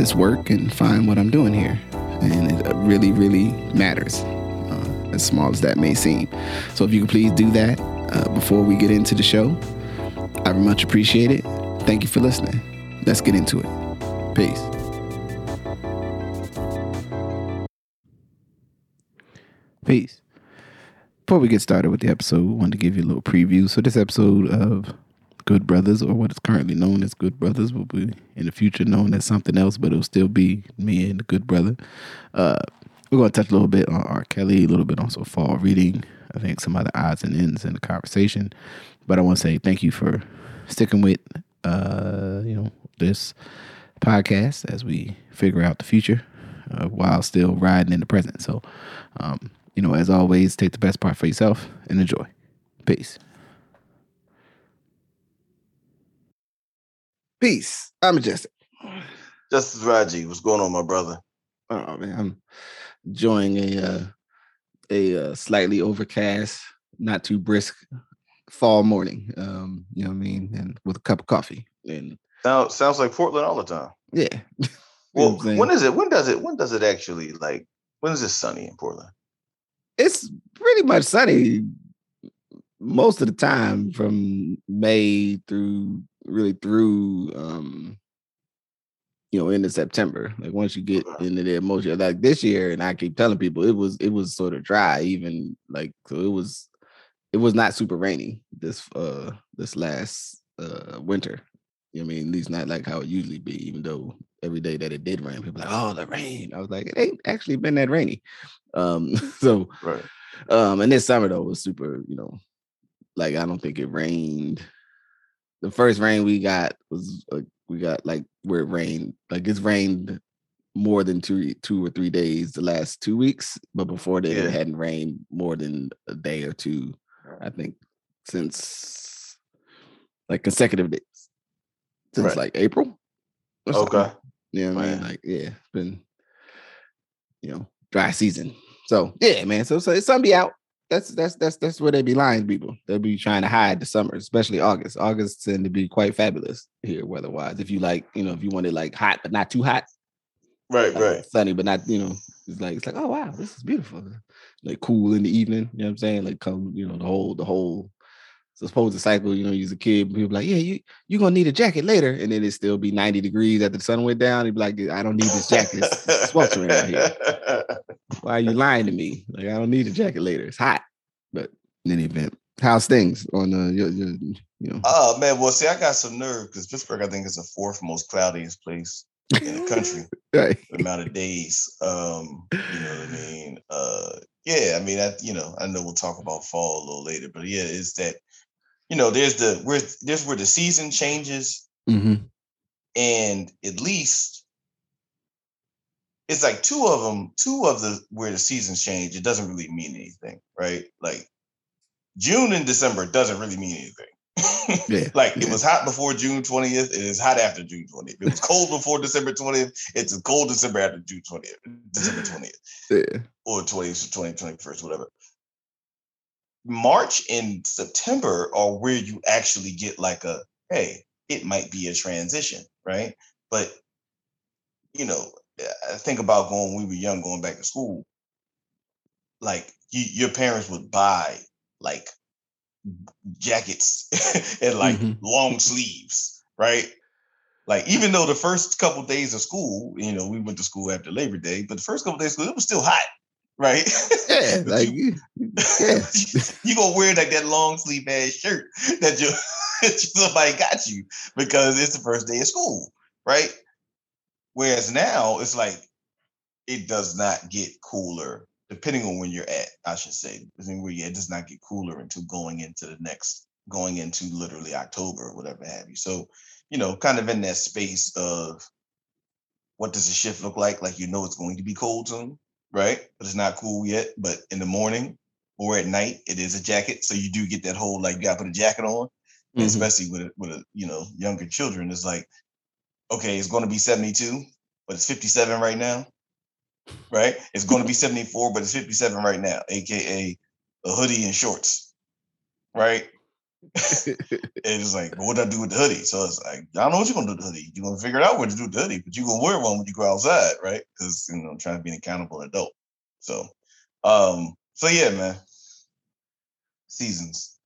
this work and find what I'm doing here. And it really, really matters, uh, as small as that may seem. So if you could please do that uh, before we get into the show, I very much appreciate it. Thank you for listening. Let's get into it. Peace. Peace. Before we get started with the episode, I wanted to give you a little preview. So this episode of Good Brothers, or what is currently known as Good Brothers, will be in the future known as something else, but it'll still be me and the Good Brother. Uh, we're going to touch a little bit on R. Kelly, a little bit on so far reading. I think some other odds and ends in the conversation. But I want to say thank you for sticking with uh, you know this podcast as we figure out the future uh, while still riding in the present. So, um, you know, as always, take the best part for yourself and enjoy. Peace. Peace. I'm Majestic. Justice Rajee, what's going on, my brother? Oh man, I'm enjoying a uh, a uh, slightly overcast, not too brisk fall morning. Um, you know what I mean, and with a cup of coffee. And Now sounds like Portland all the time. yeah. Well, when is it? When does it? When does it actually like? When is it sunny in Portland? it's pretty much sunny most of the time from May through really through um you know into September. Like once you get into the emotion, like this year, and I keep telling people it was it was sort of dry, even like so it was it was not super rainy this uh this last uh winter. You know I mean? At least not like how it usually be, even though every day that it did rain, people like, oh the rain. I was like, it ain't actually been that rainy. Um so Right. um, and this summer though was super, you know, like I don't think it rained. The first rain we got was uh, we got like where it rained, like it's rained more than two two or three days the last two weeks, but before that Yeah. it hadn't rained more than a day or two, I think, since like consecutive days. Since Right. like April. something. Okay. You know I mean? Like, yeah, it's been, you know, dry season. So yeah, man. So so sun be out. That's that's that's that's where they be lying people. They'll be trying to hide the summer, especially August. August tend to be quite fabulous here weather-wise. If you like, you know, if you want it like hot but not too hot, Right. like, Right. sunny but not, you know, it's like it's like, oh wow, this is beautiful. Like cool in the evening. You know what I'm saying? Like come, you know, the whole the whole supposed to cycle, you know, you's a kid, people be like, yeah, you you're gonna need a jacket later, and then it still be 90 degrees after the sun went down. You'd be like, I don't need this jacket. It's, it's sweltering out here. Why are you lying to me? Like I don't need a jacket later. It's hot. But in any event, how's things on uh, your, your you know? Oh man, well, see, I got some nerve because Pittsburgh, I think, is the fourth most cloudiest place in the country. right. the amount of days. Um, you know what I mean? Uh, yeah, I mean, I, you know, I know we'll talk about fall a little later, but yeah, it's that, you know, there's the where there's where the season changes, hmm and at least it's like two of them, two of the where the seasons change, it doesn't really mean anything, right? Like June and December doesn't really mean anything. Yeah, like it was hot before June 20th. It is hot after June 20th. It was cold before December 20th. It's a cold December after June 20th, December 20th, Yeah. or 20th, 20, 21st, whatever. March and September are where you actually get like a hey, it might be a transition, right? But you know, I think about going when we were young, going back to school. Like you, your parents would buy like jackets and like Mhm. long sleeves, right? Like even though the first couple days of school, you know, we went to school after Labor Day, but the first couple days of school, it was still hot, right? Yeah. Like you, yeah. you gonna wear like that long sleeve ass shirt that you somebody got you because it's the first day of school, right? Whereas now it's like it does not get cooler, depending on when you're at, I should say. Depending where you're it does not get cooler until going into the next, going into literally October or whatever have you. So, you know, kind of in that space of what does the shift look like? Like you know it's going to be cold soon, right? But it's not cool yet. But in the morning or at night, it is a jacket. So you do get that whole like you gotta put a jacket on. Mm-hmm. Especially with a, with a, you know younger children, it's like, okay, it's going to be 72, but it's 57 right now, right? It's going to be 74, but it's 57 right now, aka a hoodie and shorts, right? It's like, what I do with the hoodie? So it's like, I don't know what you're gonna do with the hoodie. You're gonna figure it out what to do with the hoodie, but you're gonna wear one when you go outside, right? Because you know, I'm trying to be an accountable adult. So um, so yeah, man. Seasons.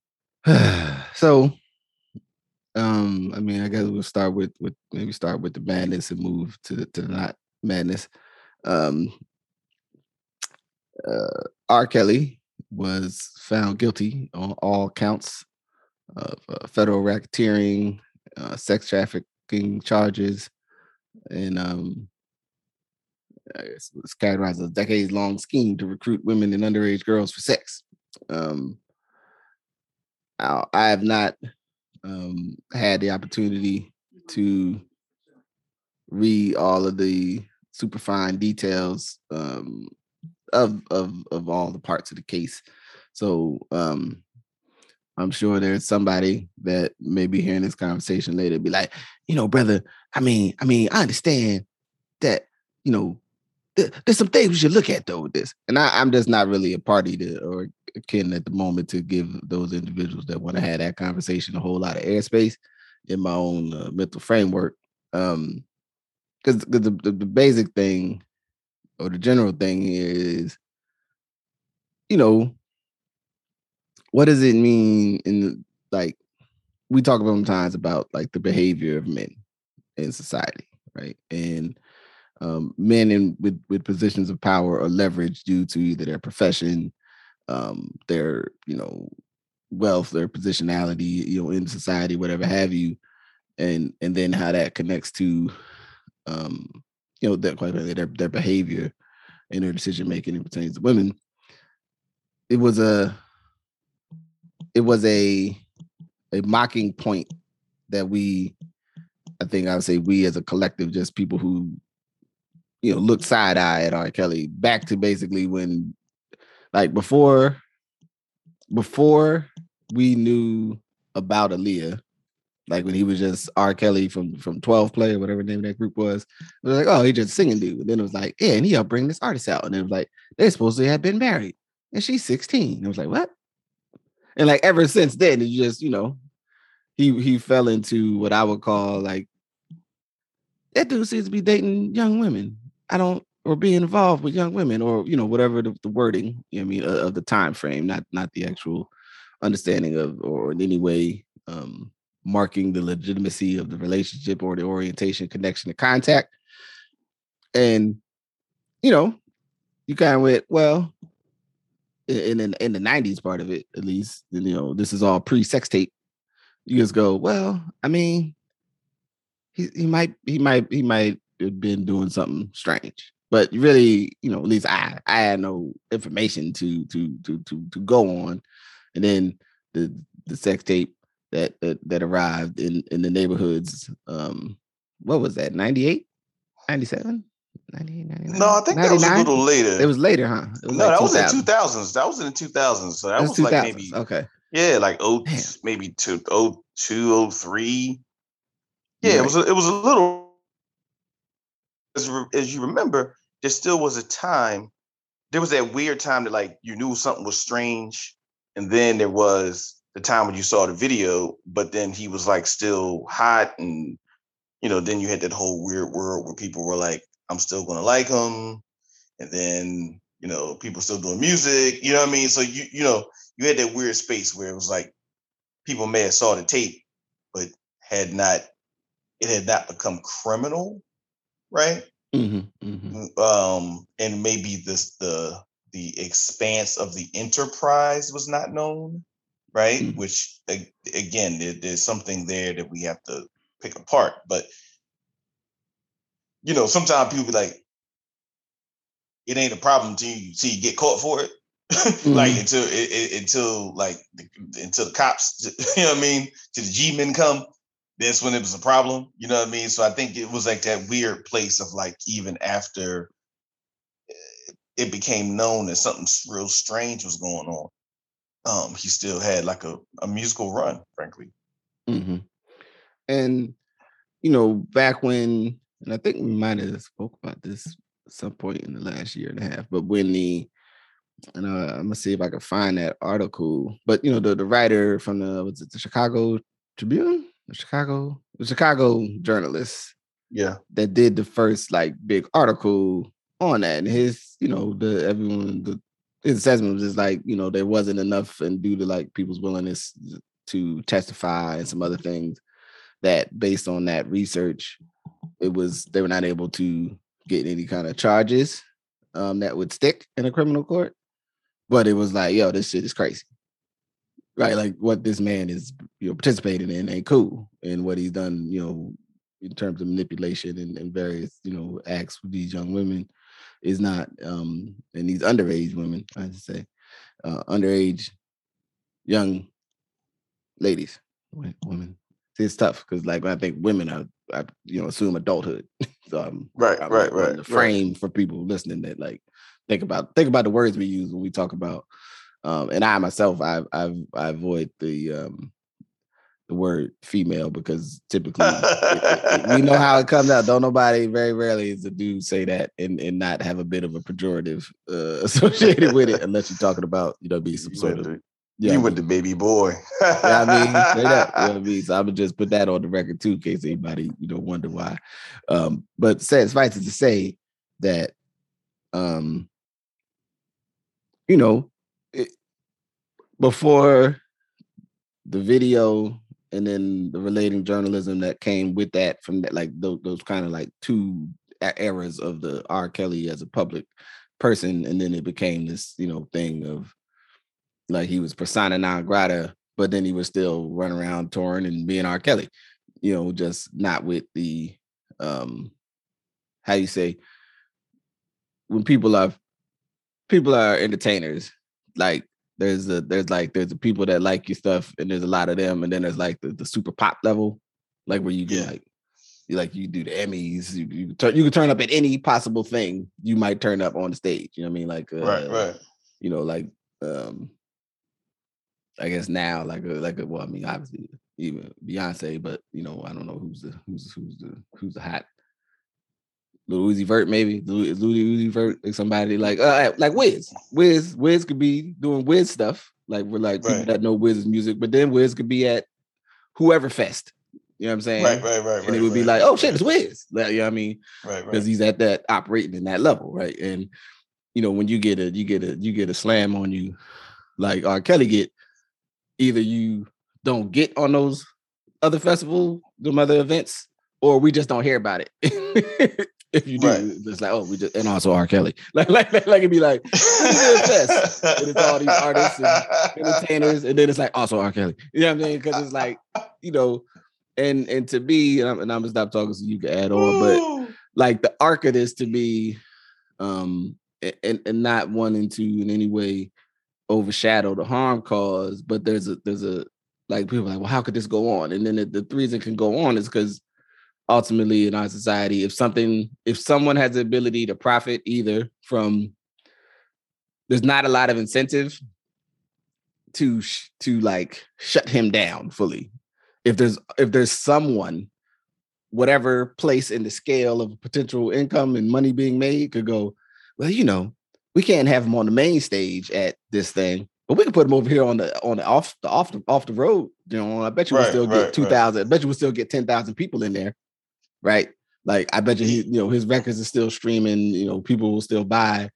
so um, I mean, I guess we'll start with with maybe start with the madness and move to the to the not madness. Um uh R. Kelly was found guilty on all counts of uh, federal racketeering, uh, sex trafficking charges, and um, it's, categorized as a decades-long scheme to recruit women and underage girls for sex. Um, I, I have not um, had the opportunity to read all of the super fine details um, of of of all the parts of the case. So um, I'm sure there's somebody that may be hearing this conversation later be like, you know, brother, I mean, I mean, I understand that, you know, th- there's some things we should look at though with this. And I, am just not really a party to or kin at the moment to give those individuals that want to have that conversation a whole lot of airspace in my own uh, mental framework. Um, because the, the, the basic thing or the general thing is, you know, what does it mean in like we talk sometimes about like the behavior of men in society, right? And um, men in with with positions of power or leverage due to either their profession, um, their you know wealth, their positionality, you know, in society, whatever have you, and and then how that connects to um, you know, that quite their their behavior and their decision making in pertains to women. It was a it was a a mocking point that we I think I would say we as a collective, just people who, you know, look side eye at R. Kelly back to basically when like before before we knew about Aaliyah, like when he was just R. Kelly from from 12 play or whatever name that group was, it was like, oh, he just singing dude. And then it was like, yeah, and he helped bring this artist out. And it was like, they supposed to have been married. And she's 16. And It was like, what? And like ever since then, it just you know, he he fell into what I would call like that dude seems to be dating young women. I don't or be involved with young women or you know whatever the, the wording you know I mean uh, of the time frame, not not the actual understanding of or in any way um marking the legitimacy of the relationship or the orientation, connection, the contact. And you know, you kind of went, well, in in, in the 90s part of it, at least, you know, this is all pre-sex tape. You just go, well, I mean, he he might he might he might have been doing something strange. But really, you know, at least I I had no information to to to to to go on. And then the the sex tape that that, that arrived in in the neighborhoods um what was that 98 97 no, I think 99? that was a little later. It was later, huh? Was no, like that was in 2000s. That was in the 2000s. So that, was, was like maybe okay. Yeah, like oh, Damn. maybe two, oh, two, oh, three. Yeah, right. it was. A, it was a little. As, as you remember, there still was a time. There was that weird time that like you knew something was strange, and then there was the time when you saw the video, but then he was like still hot, and you know, then you had that whole weird world where people were like, I'm still gonna like them. And then, you know, people still doing music, you know what I mean? So you, you know, you had that weird space where it was like people may have saw the tape, but had not, it had not become criminal, right? Mm-hmm, mm-hmm. Mm, um, and maybe this the the expanse of the enterprise was not known, right? Mm-hmm. Which again, there, there's something there that we have to pick apart. But you know, sometimes people be like, it ain't a problem until you see you get caught for it. mm-hmm. like until it, it, until like the, until the cops, you know what I mean, to the G men come, that's when it was a problem. You know what I mean? So I think it was like that weird place of like even after eh, it became known that something real strange was going on. Um, he still had like a, a musical run, frankly. Mm-hmm. And you know, back when, and I think we might have spoke about this some point in the last year and a half, but when the and uh, I'm gonna see if I can find that article. But you know, the the writer from the was it the Chicago Tribune, the Chicago, the Chicago journalist, yeah, that did the first like big article on that, and his, you know, the everyone the his assessment was just like, you know, there wasn't enough, and due to like people's willingness to testify and some other things, that based on that research, it was they were not able to get any kind of charges um, that would stick in a criminal court. But it was like, yo, this shit is crazy. Right. Like what this man is, you know, participating in ain't cool. And what he's done, you know, in terms of manipulation and, and various, you know, acts with these young women is not um and these underage women, I should say, uh underage young ladies, women. See, it's tough because like I think women are, I, you know, assume adulthood. so I'm right, I'm right, right. The frame right. for people listening that like think about think about the words we use when we talk about um and i myself i i i avoid the um the word female because typically it, it, we know how it comes out don't nobody very rarely is a dude say that and and not have a bit of a pejorative uh, associated with it unless you're talking about you know be some sort of yeah, you with the baby boy. yeah, I mean, straight up. You know what I mean? So I would just put that on the record too, in case anybody, you know, wonder why. Um, but suffice to say that um you know, it, before the video and then the relating journalism that came with that from that, like those, those kind of like two eras of the R. Kelly as a public person, and then it became this, you know, thing of like he was persona non grata, but then he was still running around touring and being R. Kelly, you know, just not with the um how you say when people are people are entertainers. Like there's a there's like there's the people that like your stuff, and there's a lot of them, and then there's like the, the super pop level, like where you get yeah. like you like you do the Emmys, you you, turn, you can turn up at any possible thing you might turn up on the stage. You know what I mean? Like uh, right, right. You know, like um I guess now like a, like a, well, I mean obviously even Beyonce, but you know I don't know who's the who's who's the who's the hot Lil Uzi Vert, maybe Lil Uzi Vert, like somebody like uh, like Wiz. Wiz, Wiz could be doing Wiz stuff. Like we're like right. people that know Wiz's music, but then Wiz could be at whoever fest. You know what I'm saying? Right, right, right. And right, it would right, be like, oh shit, it's Wiz. Like, you know what I mean? Right, right. Because he's at that operating in that level, right? And you know, when you get a you get a you get a slam on you, like R. Kelly get, either you don't get on those other festival, them other events, or we just don't hear about it. if you do, right. it's like, oh, we just and also R. Kelly. Like, like, like, like it'd be like, it's and it's all these artists and entertainers, and then it's like also R. Kelly. You know what I mean? Because it's like, you know, and and to be, and I'm, and I'm gonna stop talking so you can add on, but like the arc of this to be, um, and and not wanting to in any way overshadow the harm caused, but there's a there's a like people like, well, how could this go on? And then the, the reason can go on is because ultimately in our society if something if someone has the ability to profit either from there's not a lot of incentive to to like shut him down fully if there's if there's someone whatever place in the scale of potential income and money being made could go well you know we can't have him on the main stage at this thing but we can put him over here on the on the off the off the off the road you know i bet you right, we'll still right, get 2000 right. i bet you we'll still get 10,000 people in there right? Like I bet you he, you know, his records are still streaming. You know, people will still buy,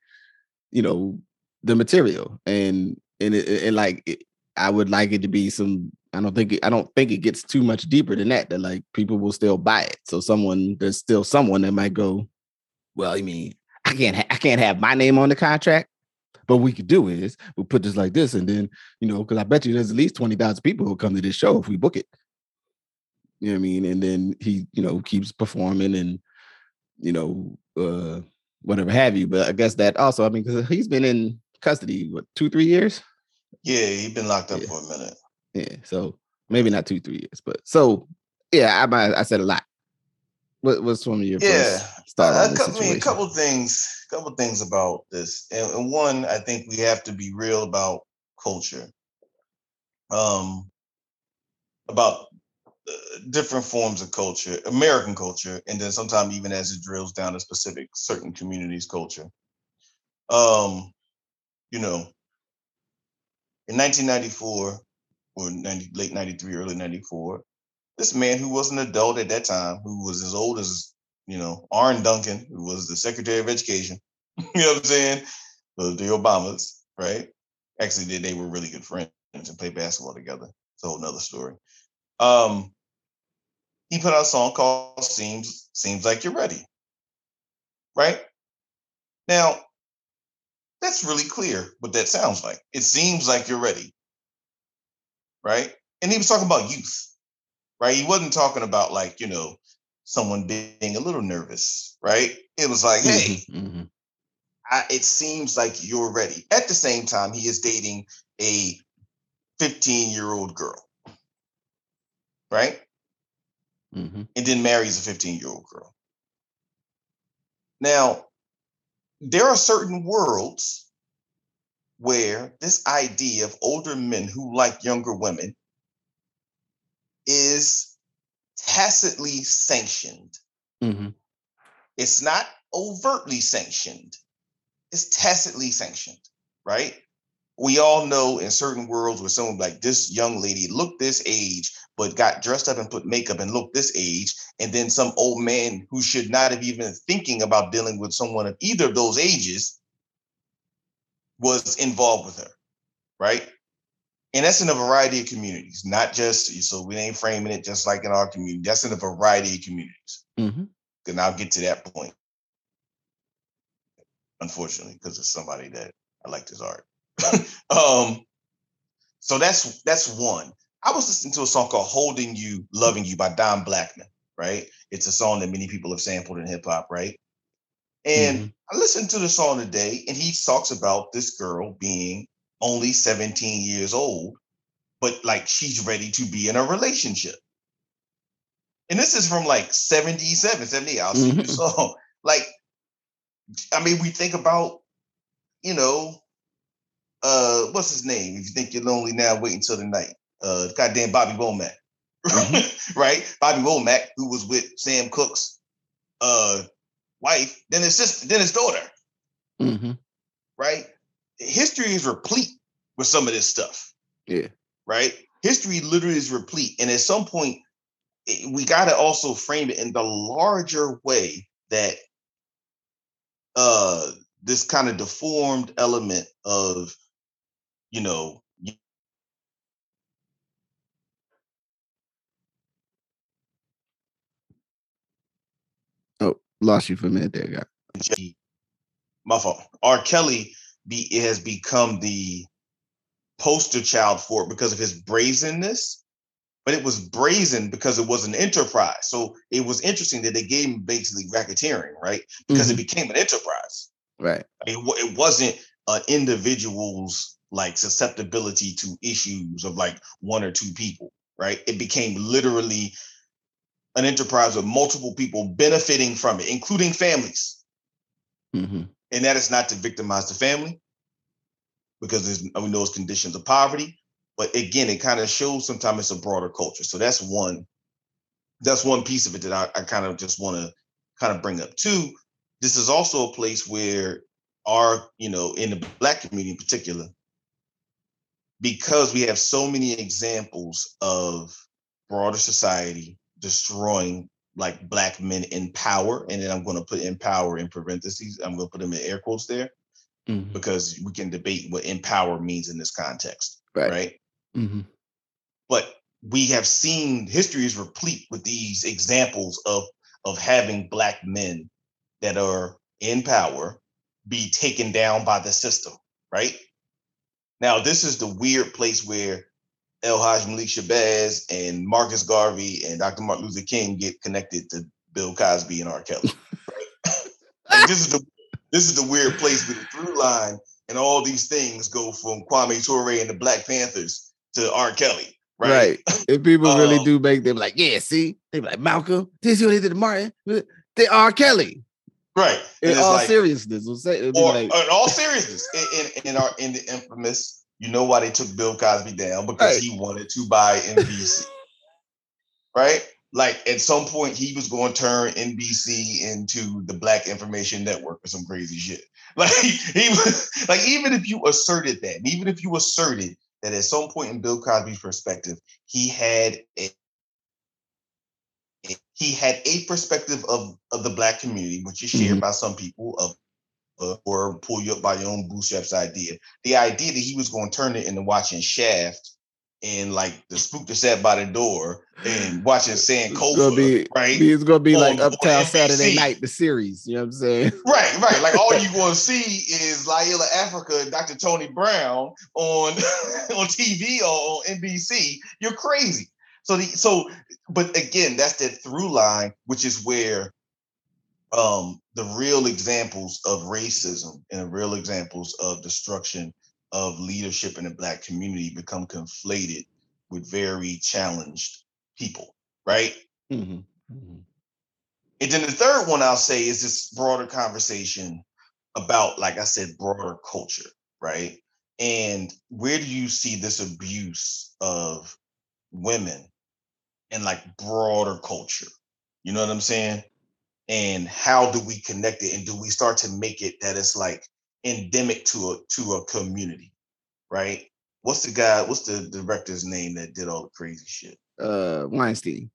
you know, the material, and and it, and like it, I would like it to be some. I don't think it, I don't think it gets too much deeper than that. That like people will still buy it. So someone there's still someone that might go, well, I mean, I can't ha- I can't have my name on the contract. But what we could do is we'll put this like this, and then you know, because I bet you there's at least twenty thousand people who come to this show if we book it. You know what I mean? And then he, you know, keeps performing and, you know, uh, whatever have you. But I guess that also, I mean, because he's been in custody, what, two, three years? Yeah, he's been locked up yeah. for a minute. Yeah. So maybe not two, three years, but so Yeah, I I said a lot. What, what's one of your yeah? uh, a, I mean, a couple things, a couple things about this, and, and one, I think we have to be real about culture. Um, about uh, different forms of culture, American culture, and then sometimes even as it drills down to specific certain communities' culture. Um, you know, in 1994 or 90, late 93, early 94, this man who was an adult at that time, who was as old as, you know, Arne Duncan, who was the Secretary of Education, you know what I'm saying? The, the Obamas, right? Actually, they, they were really good friends and played basketball together. It's a whole nother story. Um, he put out a song called Seems Seems Like You're Ready. Right? Now, that's really clear what that sounds like. It seems like you're ready. Right? And he was talking about youth. Right? He wasn't talking about like, you know, someone being a little nervous, right? It was like, hey, mm-hmm, mm-hmm. I, it seems like you're ready. At the same time, he is dating a 15 year old girl right? Mm-hmm. And then marries a 15 year old girl. Now, there are certain worlds where this idea of older men who like younger women is tacitly sanctioned. Mm-hmm. It's not overtly sanctioned, it's tacitly sanctioned, right? we all know in certain worlds where someone like this young lady looked this age, but got dressed up and put makeup and looked this age, and then some old man who should not have even thinking about dealing with someone of either of those ages was involved with her, right? And that's in a variety of communities, not just so we ain't framing it just like in our community. That's in a variety of communities. Mm-hmm. And I'll get to that point, unfortunately, because it's somebody that I like his art. um, so that's that's one. I was listening to a song called "Holding You, Loving You" by Don Blackman. Right, it's a song that many people have sampled in hip hop. Right, and mm-hmm. I listened to the song today, and he talks about this girl being only 17 years old, but like she's ready to be in a relationship. And this is from like 77, 78. I'll see mm-hmm. song. Like, I mean, we think about, you know, uh, what's his name? If you think you're lonely now, wait until the night. Uh, goddamn Bobby Womack, mm-hmm. right? Bobby Womack, who was with Sam Cooke's uh wife, then his sister, then his daughter, mm-hmm. right? History is replete with some of this stuff. Yeah. Right. History literally is replete, and at some point, it, we got to also frame it in the larger way that uh this kind of deformed element of you know, Oh, lost you for a minute there, guy. My fault. R. Kelly be it has become the poster child for it because of his brazenness, but it was brazen because it was an enterprise. So it was interesting that they gave him basically racketeering, right? Because mm-hmm. it became an enterprise. Right. I mean, it wasn't an individual's like susceptibility to issues of like one or two people, right? It became literally an enterprise of multiple people benefiting from it, including families. Mm-hmm. And that is not to victimize the family because we know it's conditions of poverty. But again, it kind of shows sometimes it's a broader culture. So that's one, that's one piece of it that I, I kind of just want to kind of bring up. Two, this is also a place where our, you know, in the black community in particular, because we have so many examples of broader society destroying like black men in power and then i'm going to put in power in parentheses i'm going to put them in air quotes there mm-hmm. because we can debate what empower means in this context right, right? Mm-hmm. but we have seen history is replete with these examples of of having black men that are in power be taken down by the system right now, this is the weird place where El Haj Malik Shabazz and Marcus Garvey and Dr. Martin Luther King get connected to Bill Cosby and R. Kelly. Right? this is the this is the weird place where the through line and all these things go from Kwame Ture and the Black Panthers to R. Kelly, right? Right. If people really Um, do make them like, yeah, see, they be like Malcolm. You see what they did to Martin? They are Kelly. Right. In all like, seriousness, say or like, in all seriousness, in, in, in our in the infamous, you know why they took Bill Cosby down because Right. he wanted to buy NBC, right? Like at some point, he was going to turn NBC into the Black Information Network or some crazy shit. Like he was like, even if you asserted that, even if you asserted that at some point in Bill Cosby's perspective, he had a he had a perspective of, of the black community, which is shared Mhm. by some people of uh, or pull you up by your own bootstraps idea. The idea that he was going to turn it into watching Shaft and like the spook that sat by the door and watching San gonna be- right? it's gonna be like on- on Uptown Saturday Night, the series. You know what I'm saying? Right, right. Like all you going to see is Llaila Afrika and Dr. Tony Brown on on TV or on NBC. You're crazy. So the so, but again, that's that through line, which is where um the real examples of racism and the real examples of destruction of leadership in the black community become conflated with very challenged people, right? Mhm. Mhm. And then the third one I'll say is this broader conversation about, like I said, broader culture, right? And where do you see this abuse of women in like broader culture? You know what I'm saying? And how do we connect it? And do we start to make it that it's like endemic to a to a community, right? What's the guy? What's the director's name that did all the crazy shit? Uh, Weinstein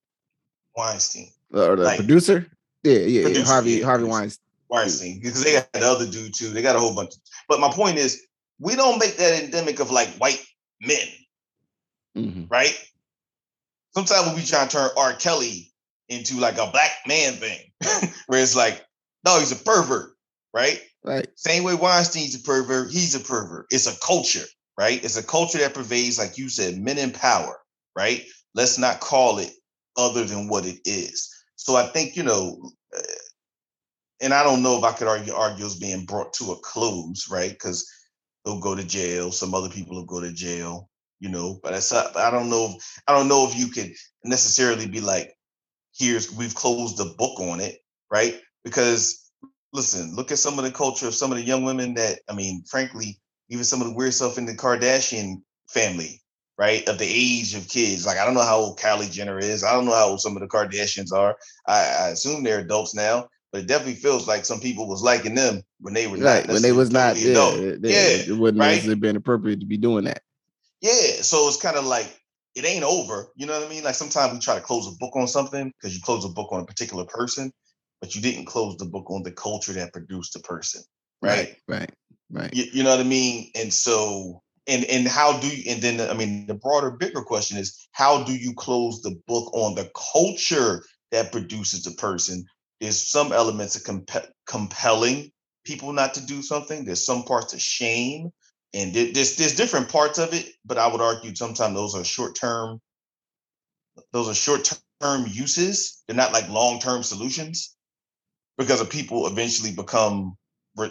Weinstein. or the Like- producer. Yeah, yeah, yeah. Harvey yeah, Harvey. Weinstein. Weinstein because they got the other dude too. They got a whole bunch. of, But my point is, we don't make that endemic of like white men, Mhm. right? Sometimes we try to turn R. Kelly into like a black man thing, where it's like, no, he's a pervert, right? Right. Same way Weinstein's a pervert, he's a pervert. It's a culture, right? It's a culture that pervades, like you said, men in power, right? Let's not call it other than what it is. So I think, you know, uh, and I don't know if I could argue argue being brought to a close, right? Because they'll go to jail. Some other people will go to jail, you know. But it's uh, I don't know. If, I don't know if you could necessarily be like, here's we've closed the book on it, right? Because listen, look at some of the culture of some of the young women that I mean, frankly, even some of the weird stuff in the Kardashian family, right? Of the age of kids. Like I don't know how old Kylie Jenner is. I don't know how old some of the Kardashians are. I, I assume they're adults now, but it definitely feels like some people was liking them when they were Right. not When they was not, yeah, adult. they- Yeah, it wouldn't right? necessarily been appropriate to be doing that. Yeah, so it's kind of like it ain't over. You know what I mean? Like sometimes we try to close a book on something because you close a book on a particular person, but you didn't close the book on the culture that produced the person, right? Right. Right. You, you know what I mean? And so, and and how do you? And then I mean, the broader, bigger question is how do you close the book on the culture that produces the person? There's some elements of compe- compelling people not to do something. There's some parts of shame, and there's there's different parts of it. But I would argue sometimes those are short term. Those are short term uses. They're not like long term solutions, because of people eventually become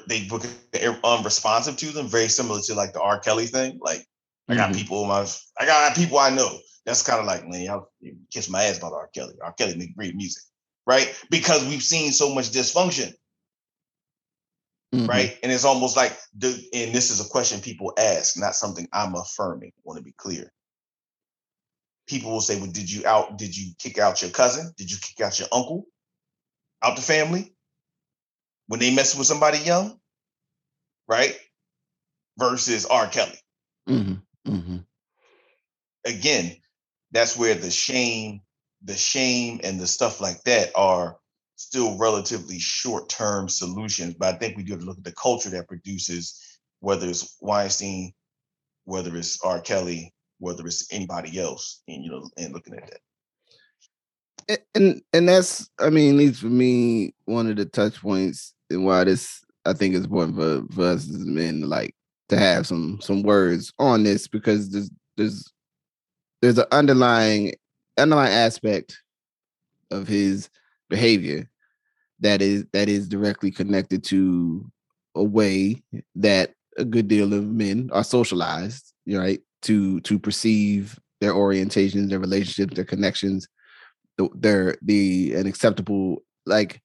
they become unresponsive to them. Very similar to like the R. Kelly thing. Like I got Mhm. people my I got people I know. That's kind of like, man, y'all kiss my ass about R. Kelly. R. Kelly make great music, right? Because we've seen so much dysfunction, Mhm. right? And it's almost like, the, and this is a question people ask, not something I'm affirming. want to be clear. People will say, "Well, did you out? Did you kick out your cousin? Did you kick out your uncle out the family when they mess with somebody young?" Right? Versus R. Kelly. Mhm. Mhm. again, that's where the shame, the shame and the stuff like that are still relatively short-term solutions. But I think we do have to look at the culture that produces, whether it's Weinstein, whether it's R. Kelly, whether it's anybody else, and you know, and looking at that. And and that's I mean, at least for me, one of the touch points and why this I think is important for, for us as men like to have some some words on this because there's there's there's an underlying underlying aspect of his behavior that is that is directly connected to a way that a good deal of men are socialized, right? To to perceive their orientations, their relationships, their connections, the, their the an acceptable like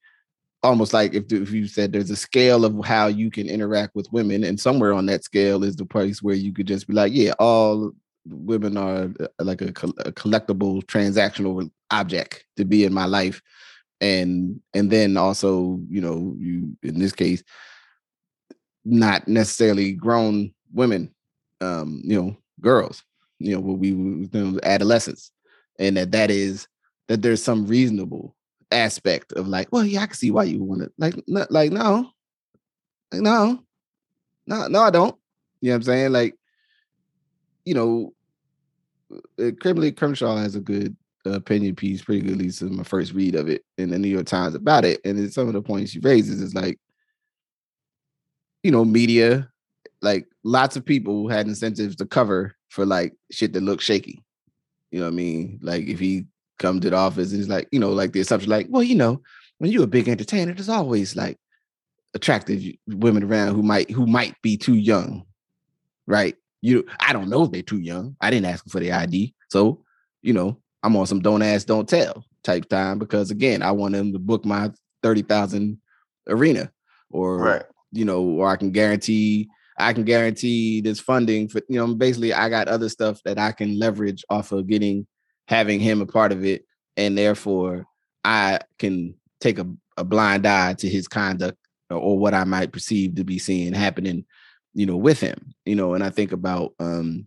almost like if, if you said there's a scale of how you can interact with women and somewhere on that scale is the place where you could just be like yeah all women are uh, like a, a collectible transactional object to be in my life and and then also you know you in this case not necessarily grown women um you know girls you know what we, we adolescents and that that is that there's some reasonable aspect of like well yeah i can see why you want it like like no. No. No no i don't. You know what i'm saying? Like you know uh, Kimberlé Crenshaw has a good opinion piece, pretty good, at least in my first read of it in the New York Times about it. And some of the points she raises is like, you know, media, like lots of people had incentives to cover for like shit that looked shaky. You know what I mean? Like if he come to the office and he's like, you know, like the assumption, like, well, you know, when you're a big entertainer, there's always like attractive women around who might who might be too young, right? You, I don't know if they're too young. I didn't ask for the ID, so you know, I'm on some don't ask, don't tell type time because again, I want them to book my thirty thousand arena, or right. you know, or I can guarantee I can guarantee this funding for you know, basically I got other stuff that I can leverage off of getting having him a part of it, and therefore I can take a, a blind eye to his conduct or, or what I might perceive to be seeing happening, you know, with him. You know, and I think about um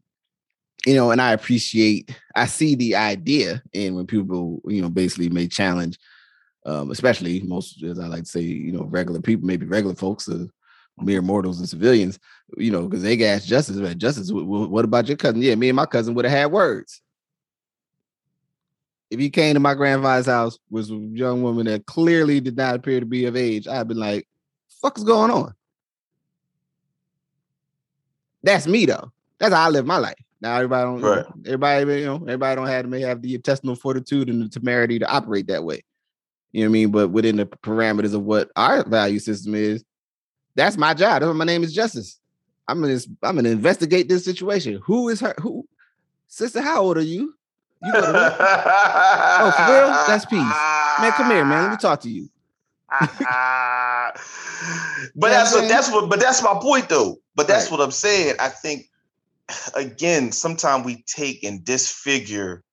you know, and I appreciate, I see the idea, and when people, you know, basically may challenge, um, especially most, as I like to say, you know, regular people, maybe regular folks, uh, mere mortals and civilians, you know, because they ask Justice, man, Justice, what about your cousin? Yeah, me and my cousin would have had words. If he came to my grandfather's house, was a young woman that clearly did not appear to be of age, I'd been like, fuck is going on? That's me though. That's how I live my life. Now everybody don't right. everybody you know everybody don't have may have the intestinal fortitude and the temerity to operate that way. You know what I mean? But within the parameters of what our value system is, that's my job. That's what my name is Justice. I'm gonna I'm gonna investigate this situation. Who is her? Who sister? How old are you? You go to oh, for real? That's peace. Man, come here, man. Let me talk to you. but that's what that's what but that's my point though. But that's right. what I'm saying. I think again, sometimes we take and disfigure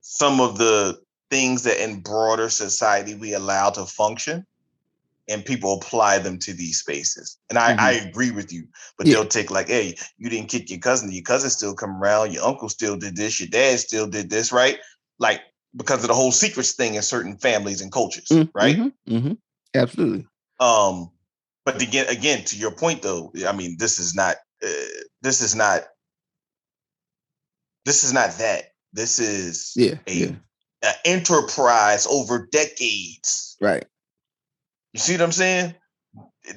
some of the things that in broader society we allow to function and people apply them to these spaces. And I, mm-hmm. I agree with you, but yeah. they'll take like, hey, you didn't kick your cousin, your cousin still come around, your uncle still did this, your dad still did this, right? Like because of the whole secrets thing in certain families and cultures, mm-hmm. right? Mm-hmm. Absolutely. Um, but again, again, to your point though, I mean, this is not uh, this is not this is not that. This is yeah, a, yeah. a enterprise over decades. Right. You see what I'm saying?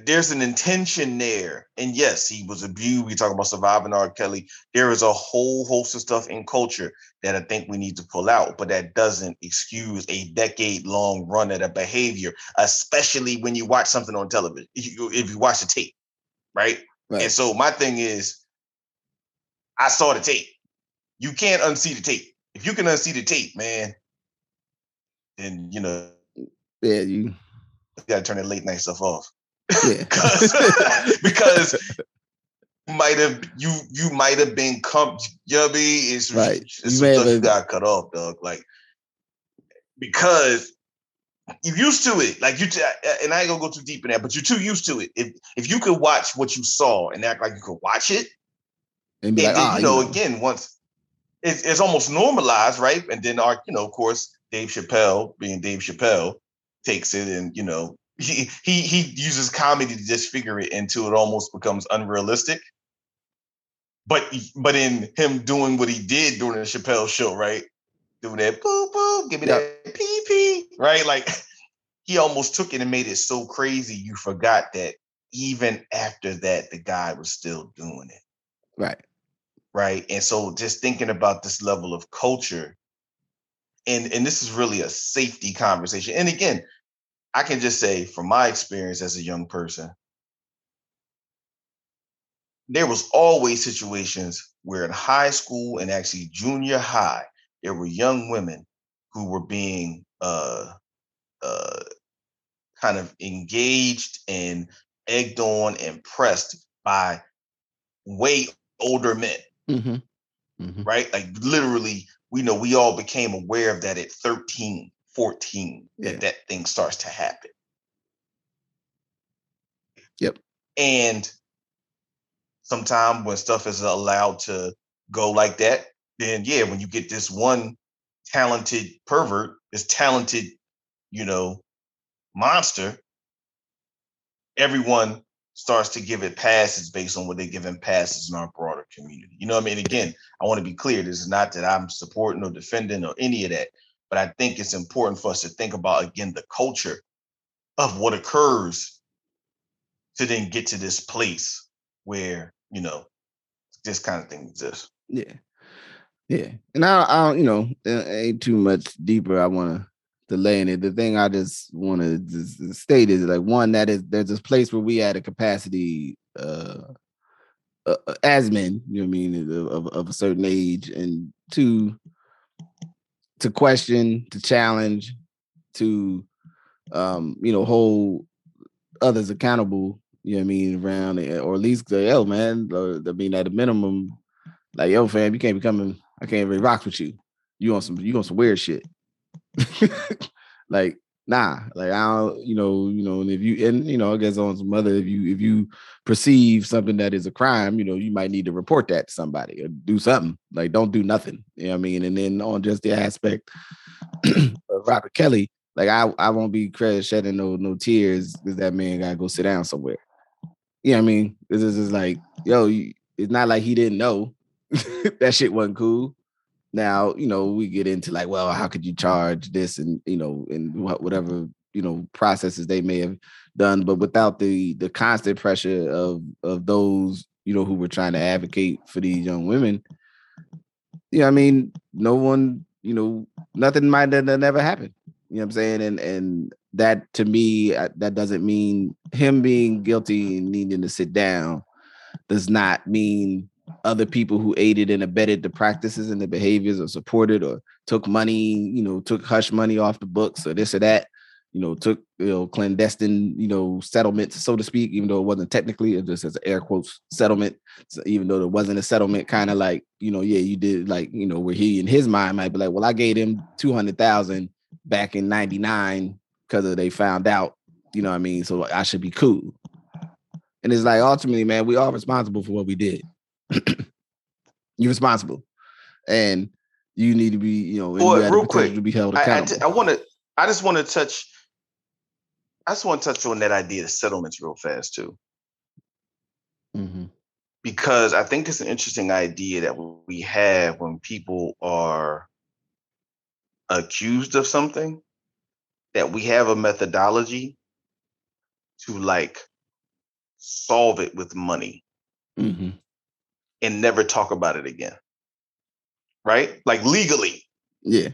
There's an intention there. And yes, he was abused. We talk about surviving R. Kelly. There is a whole host of stuff in culture that I think we need to pull out, but that doesn't excuse a decade long run at a behavior, especially when you watch something on television, if you, if you watch the tape, right? right? And so my thing is, I saw the tape you can't unsee the tape. If you can unsee the tape, man, then you know, yeah, you, you got to turn that late night stuff off. Yeah, because might have you you might have been you know I mean? It's right. It's you, have, got cut off, dog. Like because you're used to it. Like you, t- and I ain't gonna go too deep in that, but you're too used to it. If if you could watch what you saw and act like you could watch it, and, and like, then, ah, you know, you know, again, once it's, it's almost normalized, right? And then our, you know, of course, Dave Chappelle, being Dave Chappelle, takes it and you know he he he uses comedy to disfigure it until it almost becomes unrealistic. But but in him doing what he did during the Chappelle show, right? Doing that boo boo, give me that pee pee, right? Like he almost took it and made it so crazy you forgot that even after that the guy was still doing it. Right right? And so just thinking about this level of culture, and and this is really a safety conversation. And again, I can just say from my experience as a young person, there was always situations where in high school and actually junior high, there were young women who were being uh, uh, kind of engaged and egged on and pressed by way older men. Mm-hmm. Mm-hmm. Right? Like literally, we know we all became aware of that at 13, 14, Yeah. that that thing starts to happen. Yep. And sometimes when stuff is allowed to go like that, then yeah, when you get this one talented pervert, this talented, you know, monster, everyone starts to give it passes based on what they're giving passes in our broader community. You know what I mean? Again, I want to be clear. This is not that I'm supporting or defending or any of that, but I think it's important for us to think about again the culture of what occurs to then get to this place where, you know, this kind of thing exists. Yeah. Yeah. And I, I you know, uh, ain't too much deeper. I want to delay in it. The thing I just want to state is like one that is there's this place where we had a capacity uh, uh uh, as men, you know what I mean, of, of, a certain age, and two to question, to challenge, to um, you know, hold others accountable, you know what I mean, around or at least say, yo, man, or, I mean, at a minimum, like, yo, fam, you can't be coming, I can't really rock with you. You on some you on some weird shit. like, nah, like I don't, you know, you know, and if you and you know, I guess on some other, if you if you perceive something that is a crime, you know, you might need to report that to somebody or do something. Like, don't do nothing. You know what I mean? And then on just the aspect of Robert Kelly, like I I won't be credit shedding no no tears because that man gotta go sit down somewhere. You know what I mean? This is like, yo, it's not like he didn't know that shit wasn't cool. Now, you know, we get into like, well, how could you charge this and you know, and wha- whatever you know processes they may have done, but without the the constant pressure of of those you know who were trying to advocate for these young women, yeah, I mean, no one, you know, nothing might have never happened. You know what I'm saying? And and that to me, uh, that doesn't mean him being guilty and needing to sit down does not mean other people who aided and abetted the practices and the behaviors or supported or took money, you know, took hush money off the books or this or that, you know, took you know clandestine, you know, settlements, so to speak, even though it wasn't technically, it just as air quotes settlement. So even though there wasn't a settlement, kind of like, you know, yeah, you did like, you know, where he in his mind might be like, well, I gave him two hundred thousand back in '99 because they found out, you know what I mean? So I should be cool. And it's like ultimately, man, we all responsible for what we did. You're responsible, and you need to be, you know, you real quick, to be held I, I, accountable. ju- I want to. I just want to touch. I just want to touch on that idea of settlements real fast too, Mhm. because I think it's an interesting idea that we have when people are accused of something, that we have a methodology to like solve it with money Mhm. And never talk about it again. Right? Like legally, Yeah.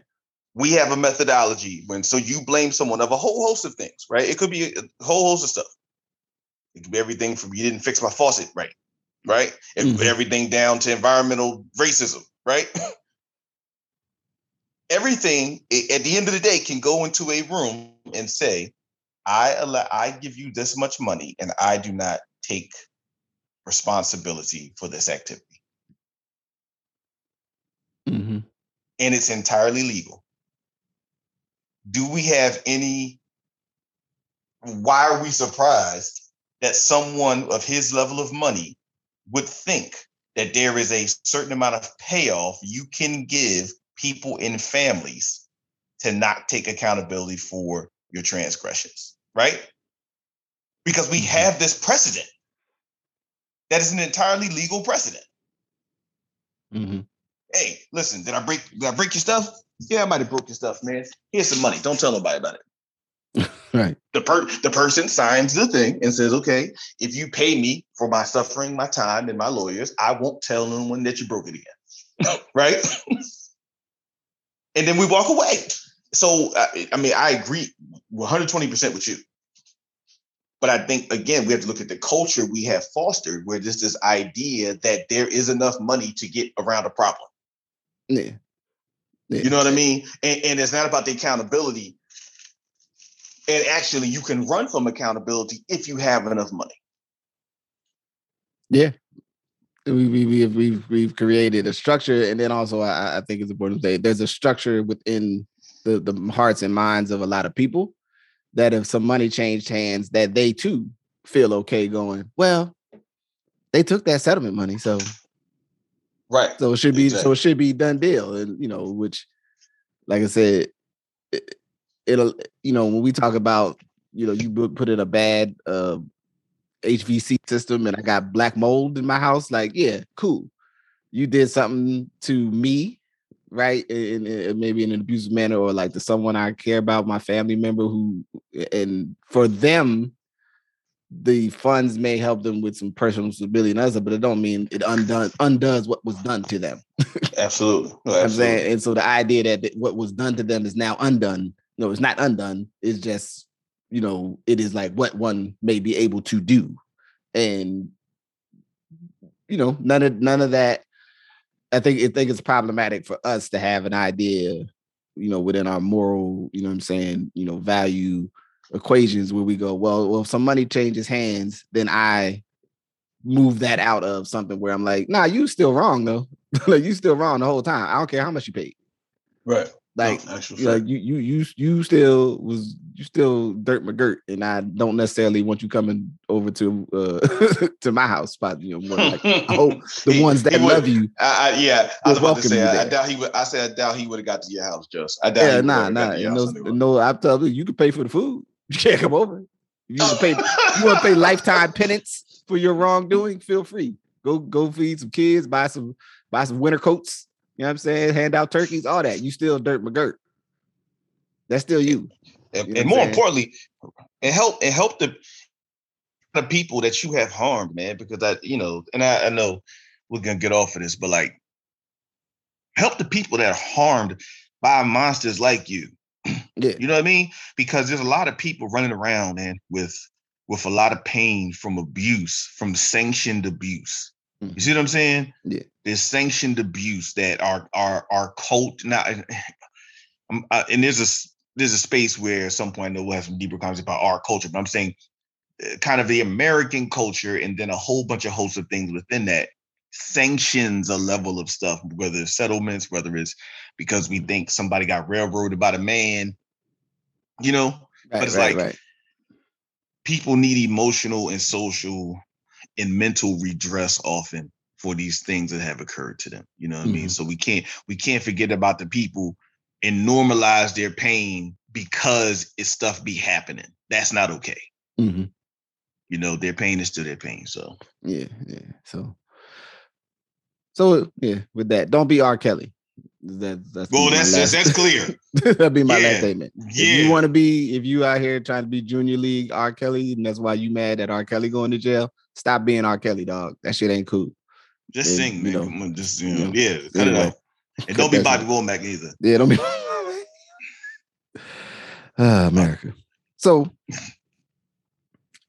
we have a methodology when so you blame someone of a whole host of things, right? It could be a whole host of stuff. It could be everything from you didn't fix my faucet right, right? It could be Mhm. everything down to environmental racism, right? everything at the end of the day can go into a room and say, I allow I give you this much money and I do not take responsibility for this activity. Mhm. and it's entirely legal. Do we have any? Why are we surprised that someone of his level of money would think that there is a certain amount of payoff you can give people in families to not take accountability for your transgressions, right? Because we Mhm. have this precedent that is an entirely legal precedent. Mhm. hey, listen, did I break did I break your stuff? Yeah, I might have broke your stuff, man. Here's some money. Don't tell nobody about it. Right. The per the person signs the thing and says, okay, if you pay me for my suffering, my time, and my lawyers, I won't tell anyone that you broke it again. right? and then we walk away. So I, I mean, I agree 120% with you. But I think again, we have to look at the culture we have fostered, where there's this idea that there is enough money to get around a problem. Yeah. yeah. You know what I mean? And, and it's not about the accountability. And actually, you can run from accountability if you have enough money. Yeah. We, we, we've, we've, we've created a structure. And then also, I, I think it's important to say there's a structure within the, the hearts and minds of a lot of people that if some money changed hands, that they too feel okay going, well, they took that settlement money. So right. So it should be exactly. so it should be done deal. And you know, which like I said, it, it'll you know, when we talk about, you know, you put in a bad uh HVAC system and I got black mold in my house, like, yeah, cool. You did something to me, right? In, in, maybe in an abusive manner, or like to someone I care about, my family member who, and for them, the funds may help them with some personal stability and other, but it don't mean it undone undoes what was done to them. absolutely. No, absolutely. I'm saying, and so the idea that what was done to them is now undone. No, it's not undone. It's just you know, it is like what one may be able to do. And you know, none of none of that. I think I think it's problematic for us to have an idea, you know, within our moral, you know I'm saying, you know, value equations where we go, well, well, if some money changes hands, then I move that out of something where I'm like, nah, you still wrong though. like you still wrong the whole time. I don't care how much you paid. Right. Like, no, like you, you, you, you still was you still dirt McGirt, and I don't necessarily want you coming over to uh to my house spot. You know, like I hope the ones that love you. I, I, yeah, I was about to say. I, I, doubt he would. I said I doubt he would have got to your house, just. I doubt. Yeah, nah, nah. No, no, I'm telling you, you can pay for the food. You can't come over. You want to pay, you want to pay lifetime penance for your wrongdoing. Feel free. Go, go feed some kids. Buy some, buy some winter coats you know what I'm saying? Hand out turkeys, all that. You still Dirt McGirt. That's still you. And, you know and more saying? importantly, it help and help the the people that you have harmed, man. Because I, you know, and I, I know we're gonna get off of this, but like help the people that are harmed by monsters like you. Yeah. You know what I mean? Because there's a lot of people running around and with with a lot of pain from abuse, from sanctioned abuse. Mm-hmm. You see what I'm saying? Yeah. There's sanctioned abuse that our our our cult now, um, uh, and there's a there's a space where at some point we'll have some deeper conversations about our culture. But I'm saying, uh, kind of the American culture, and then a whole bunch of hosts of things within that sanctions a level of stuff, whether it's settlements, whether it's because we think somebody got railroaded by the man, you know. Right, but it's right, like right. people need emotional and social and mental redress often for these things that have occurred to them. You know what mm-hmm. I mean? Mm-hmm. So we can't we can't forget about the people and normalize their pain because it's stuff be happening. That's not okay. Mm-hmm. You know, their pain is still their pain. So yeah, yeah. So so yeah, with that, don't be R. Kelly. That, that's well, that's, that's, that's clear. That'd be my yeah. last statement. Yeah. If you want to be, if you out here trying to be junior league R. Kelly, and that's why you mad at R. Kelly going to jail, stop being R. Kelly, dog. That shit ain't cool. Just and, sing, man. Know, just you know, yeah, cut it off. And don't be Bobby Womack either. Yeah, don't be. ah, America. So,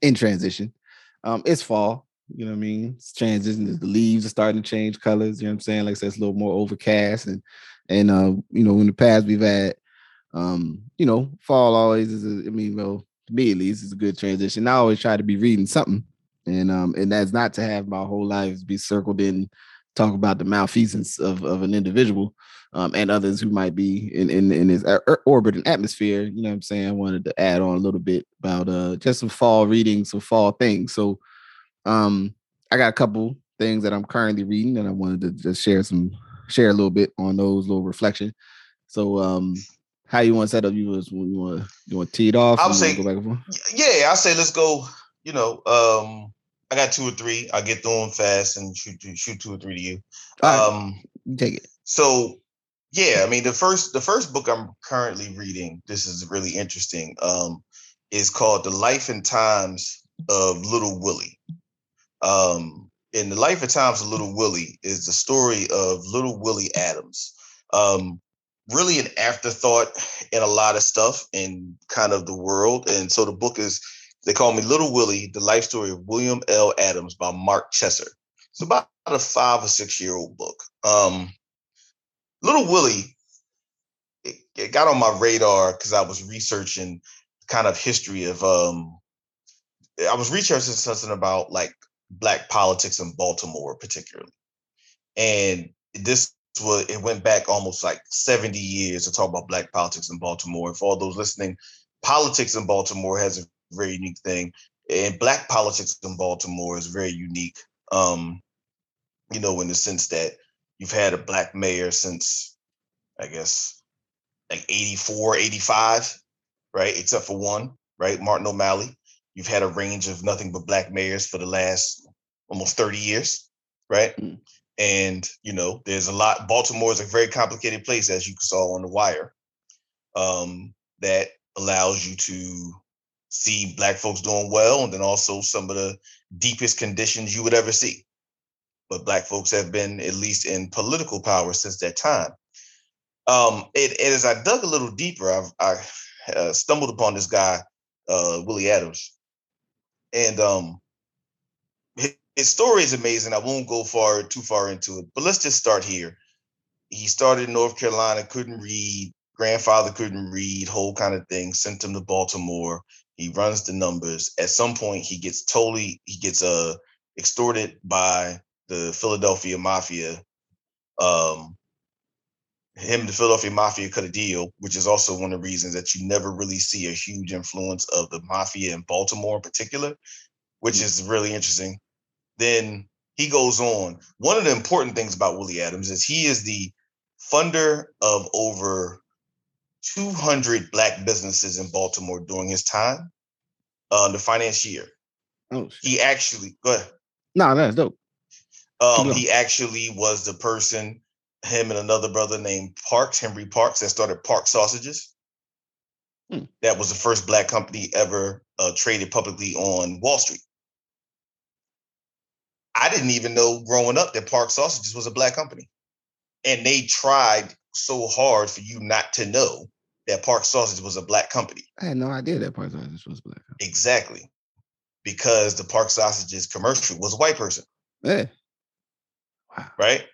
in transition, um, it's fall. You know what I mean? It's transition. The leaves are starting to change colors. You know what I'm saying? Like I said, it's a little more overcast, and and uh, you know, in the past we've had, um, you know, fall always is. A, I mean, well, to me at least, it's a good transition. I always try to be reading something and um and that's not to have my whole life be circled in talk about the malfeasance of, of an individual um, and others who might be in, in, in his orbit and atmosphere. You know what I'm saying? I wanted to add on a little bit about uh, just some fall readings, some fall things. So um, I got a couple things that I'm currently reading and I wanted to just share some, share a little bit on those little reflection. So um, how you want to set up? You was you want you want to tee it off? I would say, yeah, I say let's go you know, um, I got two or three. I get through them fast and shoot shoot two or three to you. Um, take it. So yeah, I mean the first the first book I'm currently reading. This is really interesting. Um, is called The Life and Times of Little Willie. Um, in the life and times of Little Willie is the story of Little Willie Adams. Um, really an afterthought in a lot of stuff in kind of the world, and so the book is They call me Little Willie, the life story of William L. Adams by Mark Cheshire. It's about a five or six year old book. Um, Little Willie, it, it got on my radar because I was researching kind of history of um, I was researching something about like black politics in Baltimore, particularly. And this was it went back almost like 70 years to talk about black politics in Baltimore. And for all those listening, politics in Baltimore has a very unique thing. And black politics in Baltimore is very unique. Um, you know, in the sense that you've had a black mayor since I guess like 84, 85, right? Except for one, right? Martin O'Malley. You've had a range of nothing but black mayors for the last almost 30 years, right? Mm. And you know, there's a lot. Baltimore is a very complicated place, as you saw on the wire, um, that allows you to see black folks doing well, and then also some of the deepest conditions you would ever see. But black folks have been at least in political power since that time. Um, and, and as I dug a little deeper, I've, I uh, stumbled upon this guy, uh, Willie Adams, and um, his, his story is amazing. I won't go far too far into it, but let's just start here. He started in North Carolina, couldn't read. Grandfather couldn't read, whole kind of thing. Sent him to Baltimore. He runs the numbers. At some point, he gets totally he gets uh extorted by the Philadelphia Mafia. Um, him, the Philadelphia Mafia cut a deal, which is also one of the reasons that you never really see a huge influence of the Mafia in Baltimore in particular, which mm. is really interesting. Then he goes on. One of the important things about Willie Adams is he is the funder of over 200 black businesses in Baltimore during his time, uh, the financier. Oh, he actually, go ahead. No, that's dope. Um, he actually was the person him and another brother named Parks, Henry Parks, that started Park Sausages. Hmm. That was the first black company ever uh, traded publicly on Wall Street. I didn't even know growing up that Park Sausages was a black company. And they tried so hard for you not to know that Park Sausage was a black company. I had no idea that Park Sausage was black. Exactly. Because the Park Sausages commercial was a white person. Yeah. Wow. Right?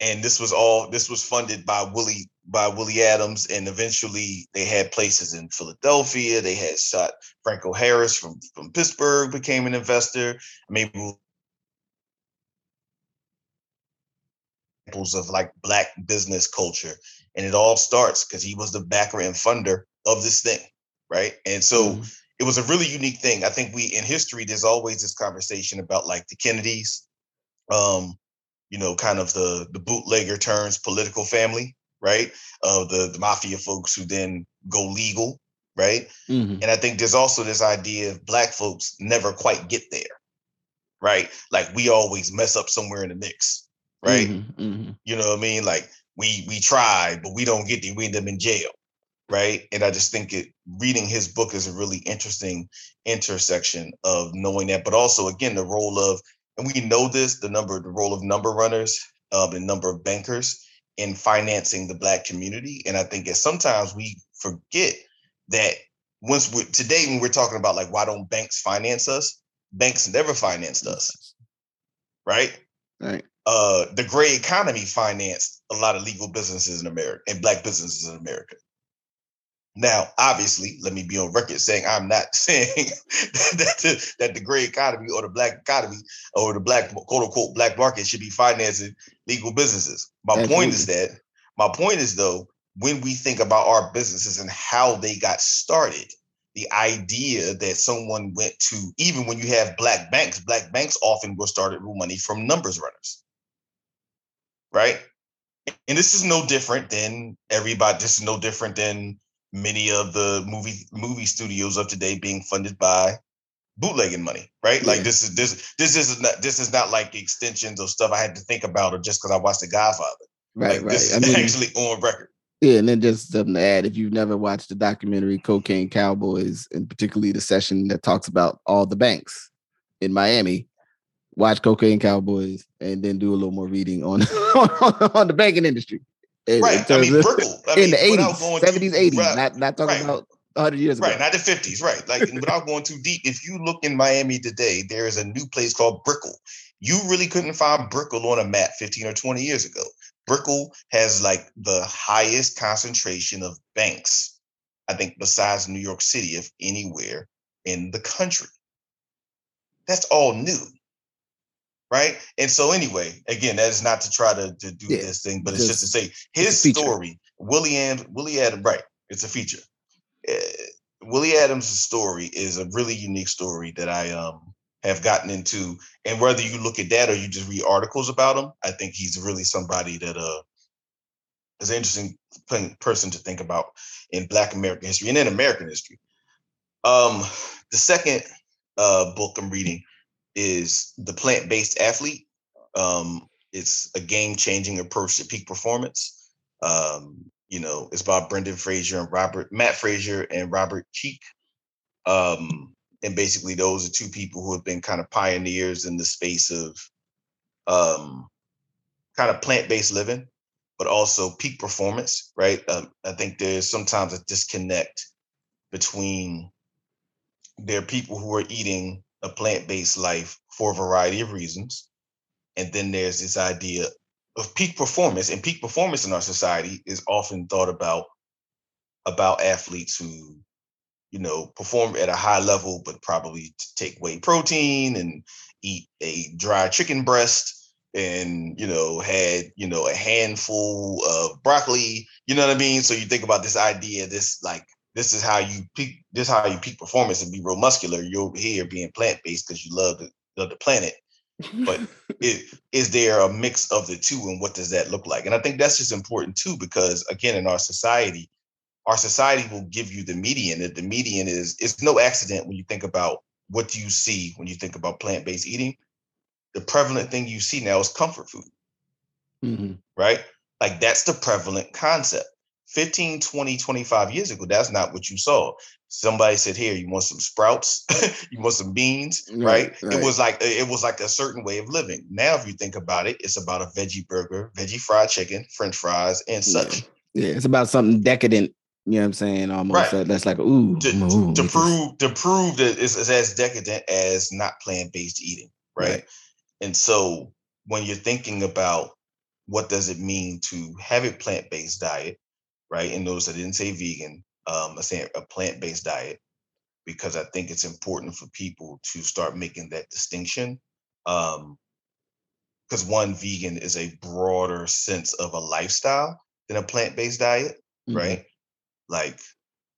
and this was all this was funded by Willie by Willie Adams, and eventually they had places in Philadelphia. They had shot Franco Harris from from Pittsburgh became an investor. Maybe examples of like black business culture, and it all starts because he was the backer and funder of this thing, right? And so. Mm-hmm. It was a really unique thing. I think we in history, there's always this conversation about like the Kennedys, um, you know, kind of the the bootlegger turns political family, right? Of the, the mafia folks who then go legal, right? Mm-hmm. And I think there's also this idea of black folks never quite get there, right? Like we always mess up somewhere in the mix, right? Mm-hmm. Mm-hmm. You know what I mean? Like we we try, but we don't get. We end up in jail, right? And I just think it reading his book is a really interesting intersection of knowing that, but also again the role of and we know this the number the role of number runners uh, the number of bankers in financing the black community and i think that sometimes we forget that once we today when we're talking about like why don't banks finance us banks never financed us right right uh the gray economy financed a lot of legal businesses in america and black businesses in america now, obviously, let me be on record saying I'm not saying that, the, that the gray economy or the black economy or the black quote unquote black market should be financing legal businesses. My Absolutely. point is that my point is though, when we think about our businesses and how they got started, the idea that someone went to, even when you have black banks, black banks often will started with money from numbers runners. Right? And this is no different than everybody, this is no different than many of the movie movie studios of today being funded by bootlegging money, right? Yeah. Like this is this this is not this is not like extensions of stuff I had to think about or just because I watched The Godfather. Right, like, right. This is I mean, actually on record. Yeah, and then just something to add, if you've never watched the documentary Cocaine Cowboys, and particularly the session that talks about all the banks in Miami, watch Cocaine Cowboys and then do a little more reading on on the banking industry right. I mean, Brickell. I in the eighties, seventies, eighties. Not not talking right. about 100 years ago. Right, not the 50s, right. Like without going too deep, if you look in Miami today, there is a new place called Brickell. You really couldn't find Brickell on a map 15 or 20 years ago. Brickell has like the highest concentration of banks, I think, besides New York City, if anywhere in the country. That's all new. Right. And so, anyway, again, that is not to try to, to do Yeah, this thing, but it's just- to say his story, Willie and Willie Adams, right? It's a feature. Uh, Willie Adams' story is a really unique story that I um have gotten into. And whether you look at that or you just read articles about him, I think he's really somebody that uh is an interesting person to think about in Black American history and in American history. Um, the second uh book I'm reading is The Plant-Based Athlete. Um, it's a game-changing approach to peak performance. Um, you know, it's about Brendan Fraser and Robert Matt Frazier and Robert Cheeke. Um, and basically those are two people who have been kind of pioneers in the space of um kind of plant-based living, but also peak performance, right? Um, I think there's sometimes a disconnect between there are people who are eating a plant-based life for a variety of reasons. And then there's this idea of peak performance. And peak performance in our society is often thought about about athletes who, you know, perform at a high level, but probably take whey protein and eat a dry chicken breast and you know had you know a handful of broccoli you know what i mean so you think about this idea this like this is how you peak this is how you peak performance and be real muscular. You're over here being plant-based because you love the, love the planet. But is, is there a mix of the two and what does that look like? And i think that's just important too because again in our society our society will give you the median and the median is it's no accident when you think about what do you see when you think about plant-based eating. The prevalent thing you see now is comfort food. Mhm. right? Like that's the prevalent concept 15 20 25 years ago that's not what you saw somebody said here you want some sprouts you want some beans right, Right, right. it was like it was like a certain way of living now if you think about it it's about a veggie burger veggie fried chicken french fries and such Yeah, it's about something decadent. You know what I'm saying? Almost Right. that- that's like ooh, to, ooh, to prove to prove that it's, it's as decadent as not plant-based eating right? Right. and so when you're thinking about what does it mean to have a plant-based diet right and notice i didn't say vegan um i saying a plant-based diet because i think it's important for people to start making that distinction um because one vegan is a broader sense of a lifestyle than a plant-based diet Mhm. right? Like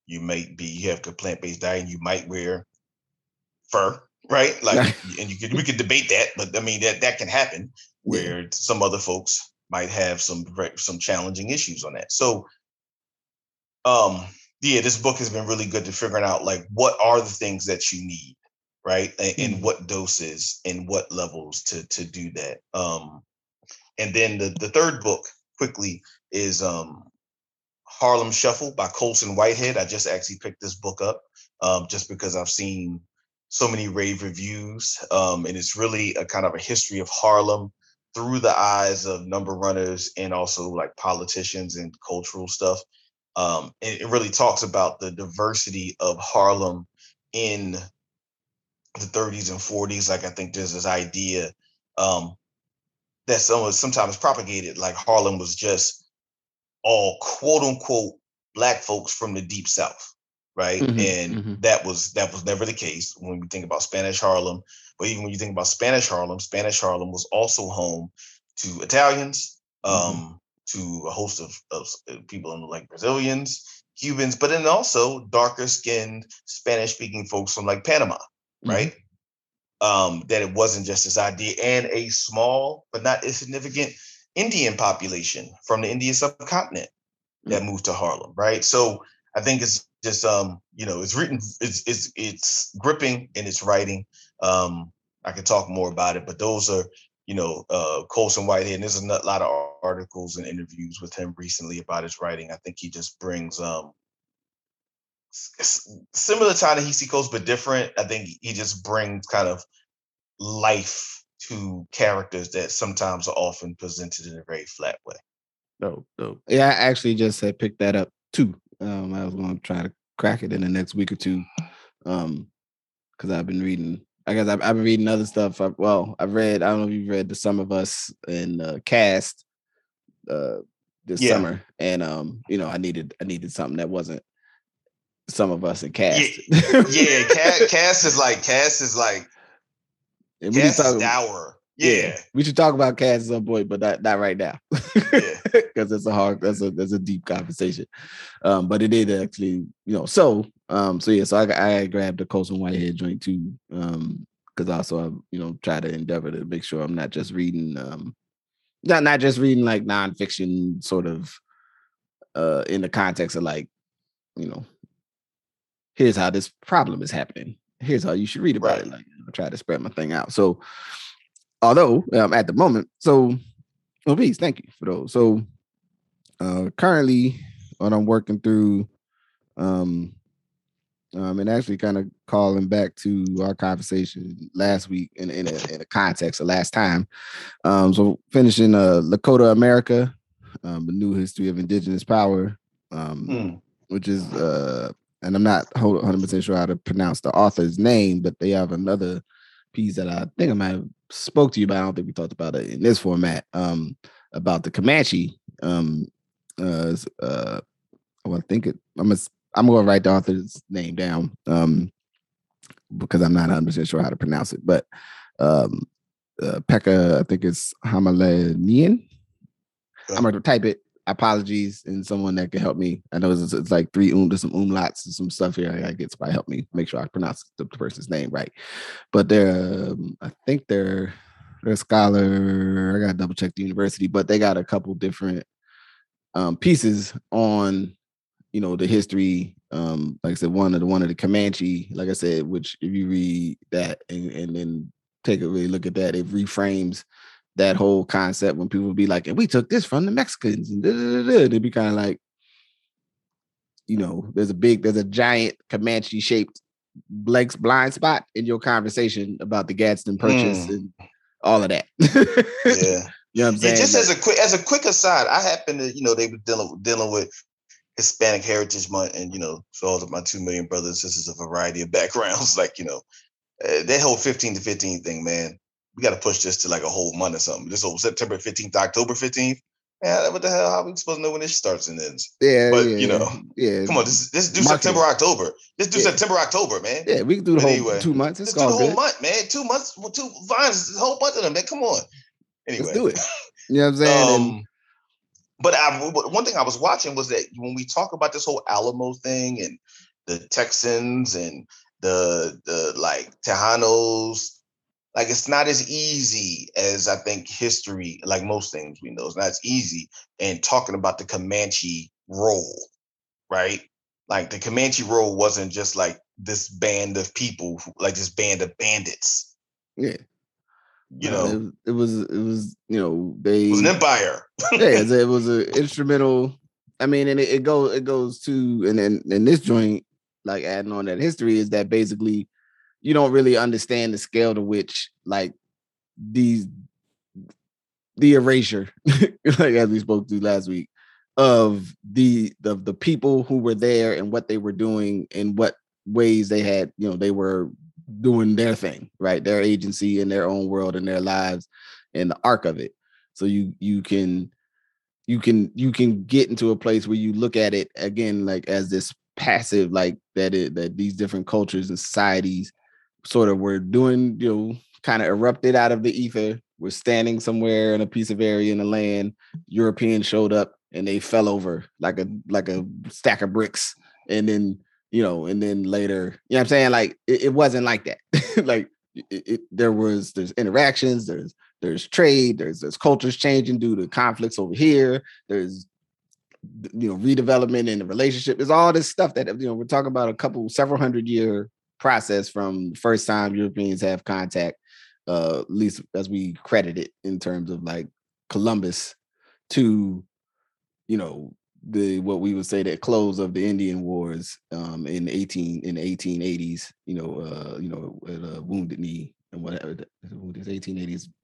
you might be you have a plant-based diet and you might wear fur, right? Like and you could we could debate that, but I mean that that can happen Yeah. where some other folks might have some some challenging issues on that. So um yeah, this book has been really good to figuring out like what are the things that you need, right? And, and Mhm. what doses and what levels to to do that. Um and then the the third book quickly is um Harlem Shuffle by Colson Whitehead. I just actually picked this book up um, just because I've seen so many rave reviews. Um, and it's really a kind of a history of Harlem through the eyes of number runners and also like politicians and cultural stuff. Um, and it really talks about the diversity of Harlem in the 30s and 40s. Like I think there's this idea um, that some sometimes propagated like Harlem was just all quote unquote black folks from the deep south right Mhm, and mhm. that was that was never the case when we think about spanish harlem but even when you think about spanish harlem spanish harlem was also home to italians um Mhm. To a host of, of uh, people in like brazilians cubans but then also darker skinned spanish speaking folks from like panama Mhm. right? Um that it wasn't just this idea and a small but not insignificant indian population from the indian subcontinent that moved to harlem right? So i think it's just um you know it's written it's it's it's gripping in its writing. Um i could talk more about it but those are you know uh colson whitehead and there's a lot of articles and interviews with him recently about his writing i think he just brings um similar to Ta-Nehisi Coates, but different. I think he just brings kind of life to characters that sometimes are often presented in a very flat way. Dope, dope. Yeah, I actually just had picked that up too. Um, I was going to try to crack it in the next week or two. Um, because I've been reading. I guess I've, I've been reading other stuff. I, well, I've read. I don't know if you've read the Sum of Us and uh, Caste uh, this Yeah. summer, and um, you know, I needed I needed something that wasn't Sum of Us and Caste. Yeah, Cass, Cass is like Caste is like Cass should is dour. Yeah, we should talk about cats at some point, but not, not right now. because it's a hard that's a that's a deep conversation. Um but it did actually you know so um so yeah so i, I grabbed the Colson whitehead joint too um because also i you know try to endeavor to make sure i'm not just reading um not not just reading like nonfiction sort of uh in the context of like you know here's how this problem is happening. Here's how you should read about it. Like i try to spread my thing out. So although um, at the moment. So well peace. Thank you for those. So uh currently what i'm working through um um and actually kind of calling back to our conversation last week in in a, in a context of last time um so finishing uh lakota america um a new history of indigenous power um Hmm. which is uh and i'm not 100% sure how to pronounce the author's name but they have another piece that i think i might have spoke to you about i don't think we talked about it in this format um about the comanche um uh, uh well, I think it i'm gonna, I'm gonna write the author's name down um because i'm not 100% sure how to pronounce it but um uh, Pekka, I think it's Hamalanian. I'm gonna type it. Apologies, and someone that can help me. I know it's, it's like three um, there's some umlauts and some stuff here. I gotta get somebody help me make sure I pronounce the, the person's name right. But they're, um, I think they're they're a scholar. I gotta double check the university, but they got a couple different um, pieces on you know the history. Um, like I said, one of the one of the Comanche, like I said, which if you read that and, and then take a really look at that, it reframes that whole concept when people be like, and we took this from the Mexicans, and it'd be kind of like, you know, there's a big, there's a giant Comanche shaped blind spot in your conversation about the Gadsden Purchase Mm. and all of that. Yeah. you know what I'm saying? And just as a quick as a quick aside, I happen to, you know, they were dealing dealing with Hispanic Heritage Month, and you know, so all of my two million brothers and sisters of a variety of backgrounds, like you know, uh, that whole 15 to 15 thing, man. We got to push this to like a whole month or something. This whole September 15th, October 15th. Yeah, what the hell? How we supposed to know when this starts and ends? yeah, but, yeah, you know, yeah. Come on, this this do Market. September, October. Let's do Yeah. September, October, man. yeah, we can do the but whole anyway, two months. It's Let's do the whole good. month, man. Two months, two vines, a whole bunch of them, man. Come on. Anyway, Let's do it. You know what I'm saying? And- um, but I, one thing I was watching was that when we talk about this whole Alamo thing and the Texans and the the like Tejanos, like it's not as easy as I think history, like most things we know, it's not as easy. And talking about the Comanche role, right? Like the Comanche role wasn't just like this band of people, like this band of bandits. yeah, You know, it, it was it was you know they it was an empire. yeah, it was an instrumental. I mean, and it, it goes it goes to and then in this joint, like adding on that history is that basically you don't really understand the scale to which like these the erasure, like as we spoke to last week, of the the the people who were there and what they were doing and what ways they had, you know, they were doing their thing, right? Their agency in their own world and their lives and the arc of it. So you you can you can you can get into a place where you look at it again like as this passive like that it that these different cultures and societies sort of were doing you know kind of erupted out of the ether were standing somewhere in a piece of area in the land europeans showed up and they fell over like a like a stack of bricks. And then you know and then later you know i'm saying? Like it, it wasn't like that. Like it, it, there was there's interactions there's there's trade there's there's cultures changing due to conflicts over here there's you know redevelopment in the relationship. There's all this stuff that you know we're talking about a couple several hundred year process from first time europeans have contact uh at least as we credit it in terms of like columbus to you know the what we would say the close of the indian wars um in 18 in the 1880s you know uh you know at, uh, wounded knee and whatever the the 1880s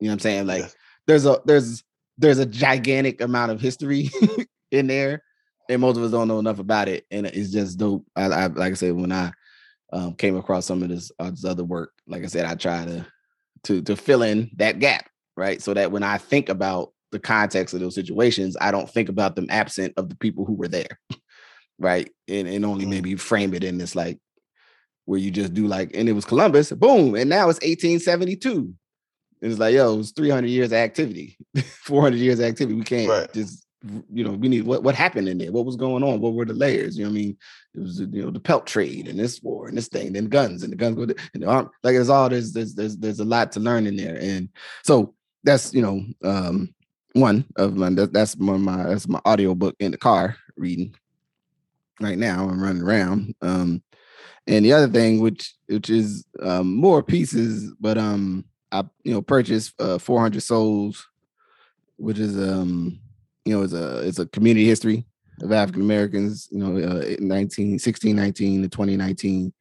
you know what i'm saying like Yeah. there's a there's there's a gigantic amount of history in there and most of us don't know enough about it, and it's just dope. I, I like I said when I um, came across some of this, uh, this other work, like I said, I try to to to fill in that gap, right? So that when I think about the context of those situations, I don't think about them absent of the people who were there, right? And and only mm. maybe frame it in this like where you just do like, and it was Columbus, boom, and now it's 1872. And it's like, yo, it was 300 years of activity, 400 years of activity. We can't right. just you know, we need what what happened in there, what was going on, what were the layers? You know I mean? It was you know the pelt trade and this war and this thing, then guns and the guns go and the arm. Like there's all there's there's there's there's a lot to learn in there, and so that's you know um one of my that, that's my, my that's my audio book in the car reading right now. I'm running around. Um, and the other thing, which which is um more pieces, but um I you know purchased uh 400 souls, which is um you know, it's a it's a community history of African Americans, you know, uh, 19, 1619 to 2019.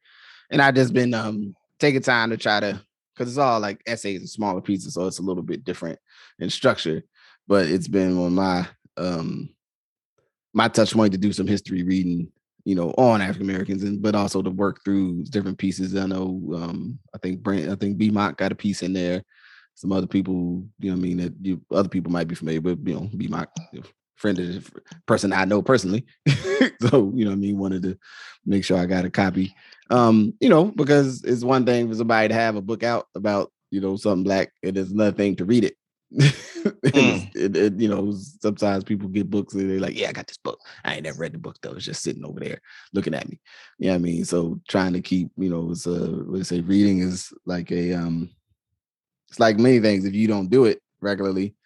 And I just been um taking time to try to because it's all like essays and smaller pieces, so it's a little bit different in structure. But it's been on my um my touch point to do some history reading, you know, on African Americans and but also to work through different pieces. I know um I think Brent, I think BMOT got a piece in there some other people, you know, I mean, that you other people might be familiar with, you know, be my friend of the person I know personally. so, you know, I mean, wanted to make sure I got a copy. Um, you know, because it's one thing for somebody to have a book out about, you know, something black, it is another thing to read it. mm. it, it, you know, sometimes people get books and they're like, "Yeah, I got this book. I ain't never read the book though. It's just sitting over there looking at me." Yeah, you know I mean, so trying to keep, you know, it's a what they say, reading is like a um it's like many things. If you don't do it regularly,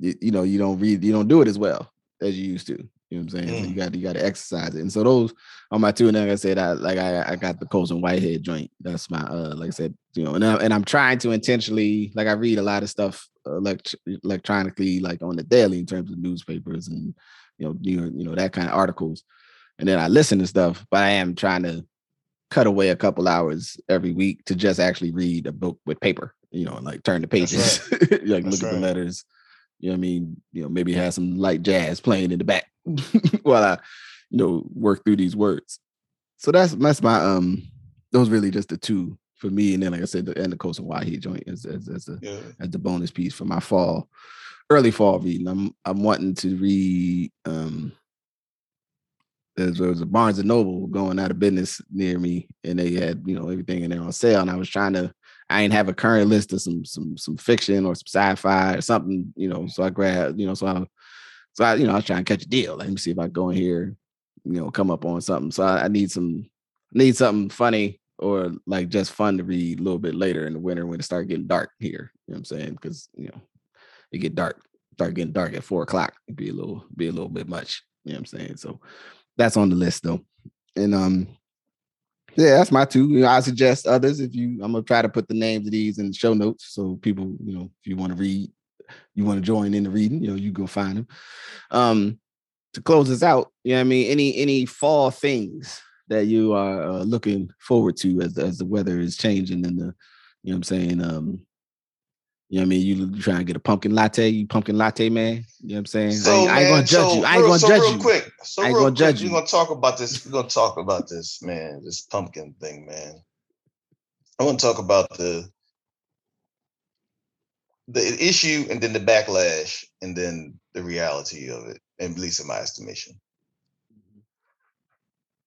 you, you know, you don't read, you don't do it as well as you used to. You know what I'm saying? Mm. So you got you got to exercise it. And so those are my two. And like I said, I like I, I got the Colson Whitehead joint. That's my uh like I said, you know, and I, and I'm trying to intentionally like I read a lot of stuff elect- electronically, like on the daily in terms of newspapers and you know, you you know that kind of articles. And then I listen to stuff, but I am trying to cut away a couple hours every week to just actually read a book with paper you know, and like turn the pages, right. like That's look right. at the letters. You know what I mean? You know, maybe have some light jazz playing in the back while I, you know, work through these words. So that's that's my um those really just the two for me. And then like I said, the and the Colson Whitehead joint as as, as a yeah. as the bonus piece for my fall, early fall reading. I'm I'm wanting to read um there was a Barnes and Noble going out of business near me, and they had you know everything in there on sale, and I was trying to I ain't have a current list of some some some fiction or some sci-fi or something, you know. So I grabbed, you know, so I so I, you know, I was trying to catch a deal. Let me see if I go in here, you know, come up on something. So I, I need some need something funny or like just fun to read a little bit later in the winter when it start getting dark here. You know what I'm saying? Because you know, it get dark, start getting dark at four o'clock. It'd be a little be a little bit much. You know what I'm saying? So that's on the list though. And um yeah, that's my two. You know, I suggest others if you. I'm gonna try to put the names of these in the show notes so people, you know, if you want to read, you want to join in the reading, you know, you go find them. Um, to close this out, you know, I mean, any any fall things that you are uh, looking forward to as as the weather is changing and the, you know, I'm saying, um, you know what I mean? You, you trying to get a pumpkin latte, you pumpkin latte man. You know what I'm saying? So, I, ain't, man, I ain't gonna judge so you. I ain't gonna so judge real you. quick. So I ain't real gonna judge quick, you. We're gonna talk about this. We're gonna talk about this, man. This pumpkin thing, man. I want to talk about the the issue and then the backlash and then the reality of it, at least in my estimation.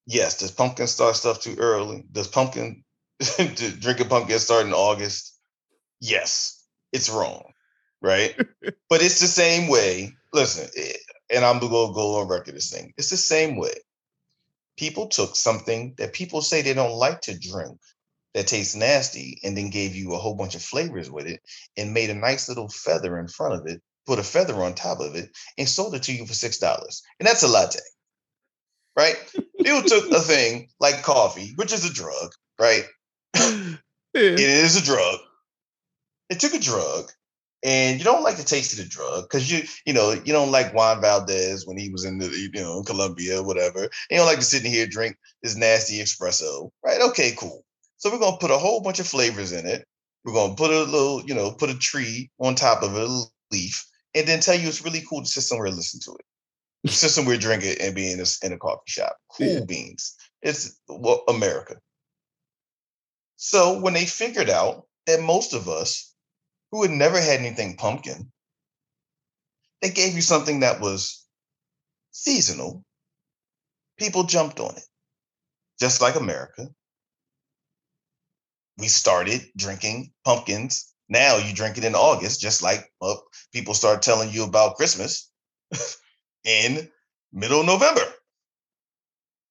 Yes, does pumpkin start stuff too early? Does pumpkin drinking pumpkin start in August? Yes, it's wrong right? but it's the same way. Listen, eh, and I'm gonna go on record this thing. It's the same way. People took something that people say they don't like to drink that tastes nasty and then gave you a whole bunch of flavors with it and made a nice little feather in front of it, put a feather on top of it, and sold it to you for six dollars. And that's a latte. Right? People took a thing like coffee, which is a drug, right? Yeah. It is a drug. It took a drug and you don't like the taste of the drug because you you know you don't like Juan Valdez when he was in the you know Colombia whatever. You don't like to sit in here drink this nasty espresso, right? Okay, cool. So we're gonna put a whole bunch of flavors in it. We're gonna put a little you know put a tree on top of it, a leaf, and then tell you it's really cool to sit somewhere and listen to it. system we're drinking and being in a, in a coffee shop. Cool Yeah. beans. It's well, America. So when they figured out that most of us who had never had anything pumpkin, they gave you something that was seasonal. People jumped on it, just like America. We started drinking pumpkins. Now you drink it in August, just like well, people start telling you about Christmas in middle of November.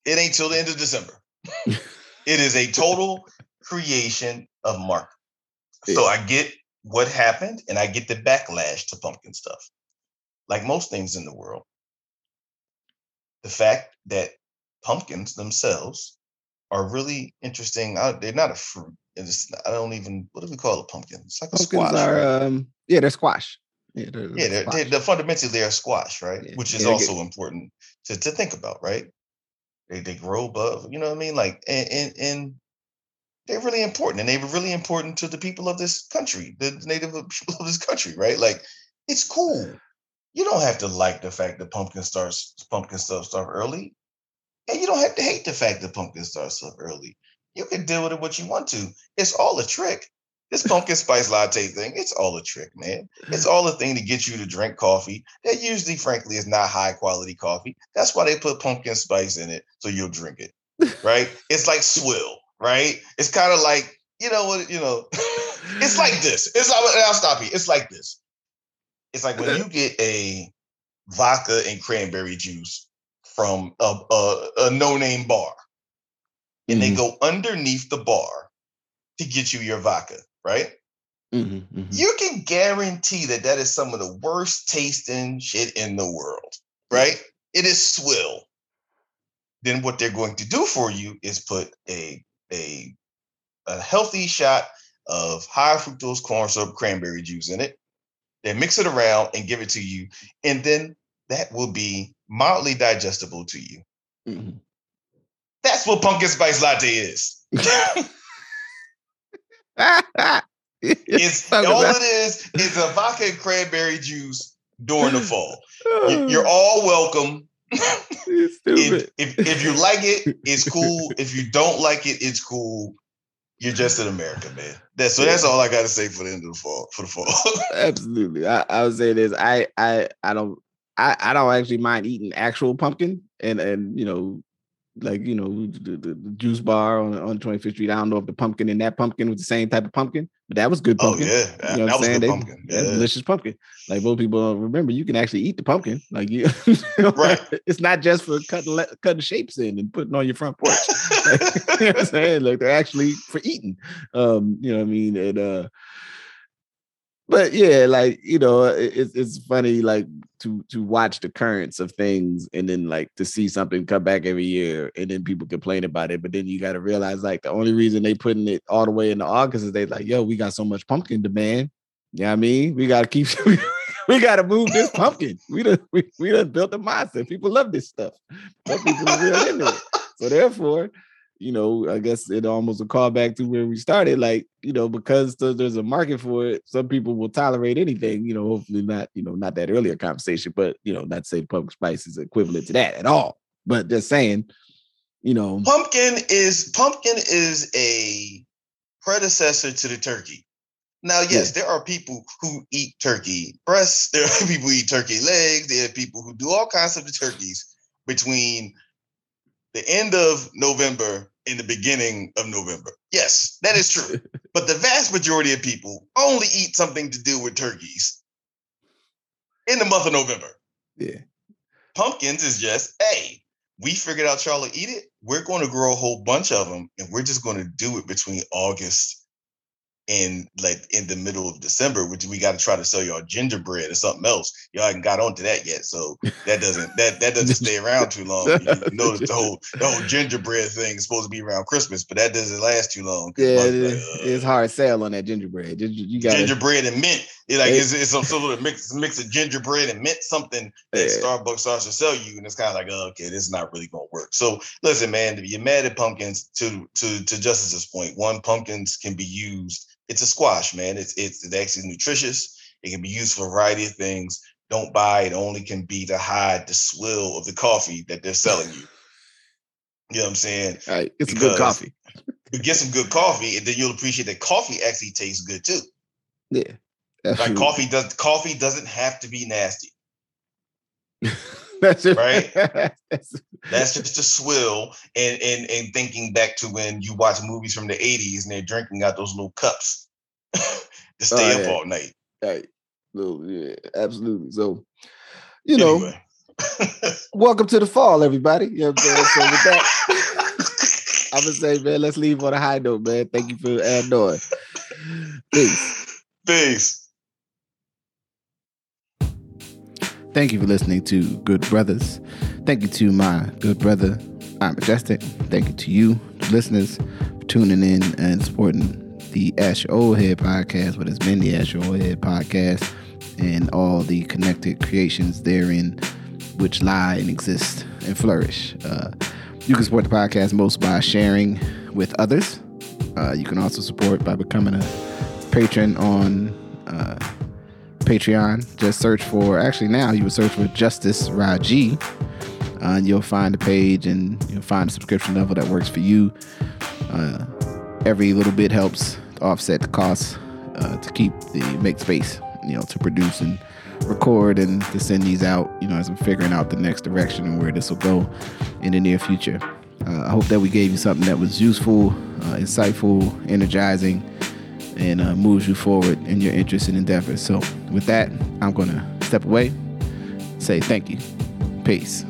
It ain't till the end of December. it is a total creation of marketing. So I get what happened and I get the backlash to pumpkin stuff. Like most things in the world, the fact that pumpkins themselves are really interesting. I, they're not a fruit. It's, I don't even, what do we call a pumpkin? It's like a Pumpkins squash. are right? um yeah, they're squash. Yeah, they're, yeah, they're, they're, they're fundamentally they're squash, right? Yeah, Which is get- also important to, to think about, right? They they grow above, you know what I mean? Like and, and and they're really important, and they were really important to the people of this country, the native people of this country, right? Like it's cool. You don't have to like the fact that pumpkin starts pumpkin stuff start early, and you don't have to hate the fact that pumpkin starts up early. You can deal with it what you want to. It's all a trick. This pumpkin spice latte thing, it's all a trick, man. It's all a thing to get you to drink coffee that usually, frankly, is not high quality coffee. That's why they put pumpkin spice in it so you'll drink it, right? it's like swill, right? It's kind of like, you know what, you know, it's like this. It's like, I'll stop you. It's like this. It's like when you get a vodka and cranberry juice from a, a, a no name bar and they Mhm, go underneath the bar to get you your vodka, right? mhm, mhm. you can guarantee that that is some of the worst tasting shit in the world, right? It is swill. Then what they're going to do for you is put a a a healthy shot of high fructose corn syrup cranberry juice in it. They mix it around and give it to you, and then that will be mildly digestible to you. Mhm. That's what pumpkin spice latte is. It's all about- it is is a vodka and cranberry juice during the fall. You're all welcome. If, if if you like it, it's cool. If you don't like it, it's cool. You're just in America, man. That's so. That's all I got to say for the end of the fall. For the fall. Absolutely. I, I would say this. I I I don't I, I don't actually mind eating actual pumpkin and and you know like you know the, the, the juice bar on on 25th Street. I don't know if the pumpkin in that pumpkin was the same type of pumpkin, but that was good pumpkin. oh yeah, that, You know what that I'm was saying? good They- pumpkin. Yeah. delicious pumpkin. Like most people don't remember, you can actually eat the pumpkin. Like you, Right. It's not just for cutting cutting shapes in and putting on your front porch. Like, you know what I'm saying? Like they're actually for eating. Um, you know what I mean? And uh but yeah, like you know, it, it's it's funny like to to watch the currents of things and then like to see something come back every year and then people complain about it. But then you got to realize like the only reason they putting it all the way into August is they like, yo, we got so much pumpkin demand. You know what I mean? We gotta keep we gotta move this pumpkin. We done we, we done built a monster. People love this stuff. Some people are real into it. So therefore, you know, I guess it almost a callback to where we started. Like, you know, because th- there's a market for it, some people will tolerate anything. You know, hopefully not, you know, not that earlier conversation, but you know, not to say pumpkin spice is equivalent to that at all. But just saying, you know, pumpkin is pumpkin is a predecessor to the turkey. Now, yes, there are people who eat turkey breasts. There are people who eat turkey legs. There are people who do all kinds of the turkeys between the end of November and the beginning of November. Yes, that is true. but the vast majority of people only eat something to do with turkeys in the month of November. yeah, Pumpkins is just, hey, we figured out y'all will eat it. We're going to grow a whole bunch of them, and we're just going to do it between August and like in the middle of December, which we got to try to sell y'all gingerbread or something else. Y'all haven't got onto that yet, so that doesn't that that doesn't stay around too long. You, you know the whole the whole gingerbread thing is supposed to be around Christmas, but that doesn't last too long. yeah, like, uh, it's hard sell on that gingerbread. You, got gingerbread and mint. It's like It- it's, it's some sort of mix mix of gingerbread and mint, something that Yeah. Starbucks starts to sell you, and it's kind of like, oh, okay, this is not really gonna work. So listen, man, if you're mad at pumpkins, to to to Justice's point, one pumpkins can be used. It's a squash, man. It's it's, it's actually nutritious. It can be used for a variety of things. don't buy it only can be to hide the swill of the coffee that they're selling you. You know what I'm saying? All right, it's a good coffee. You get some good coffee, and then you'll appreciate that coffee actually tastes good too. Yeah. Like coffee does coffee doesn't have to be nasty. That's it. right? That's- That's just a swill and and and thinking back to when you watch movies from the 80s and they're drinking out those little cups to stay Oh, up yeah. all night. right. No, yeah, absolutely. So, you know, Anyway. welcome to the fall, everybody. You know what I'm saying? So with that, I'm gonna say, man, let's leave on a high note, man. Thank you for adding on. Peace. Peace. Thank you for listening to Good Brothers. Thank you to my good brother, I'm Majestic. Thank you to you, the listeners, for tuning in and supporting the Ask Your Oldhead podcast, what has been the Ask Your Oldhead podcast, and all the connected creations therein which lie and exist and flourish. Uh, you can support the podcast most by sharing with others. Uh, you can also support by becoming a patron on uh, Patreon. Just search for, actually, now you would search for Justice Rajee. Uh, and you'll find a page and you'll find a subscription level that works for you. Uh, every little bit helps offset the costs uh, to keep the make space, you know, to produce and record and to send these out, you know, as I'm figuring out the next direction and where this will go in the near future. Uh, I hope that we gave you something that was useful, uh, insightful, energizing, and uh, moves you forward in your interests and endeavors. So, with that, I'm going to step away, say thank you. Peace.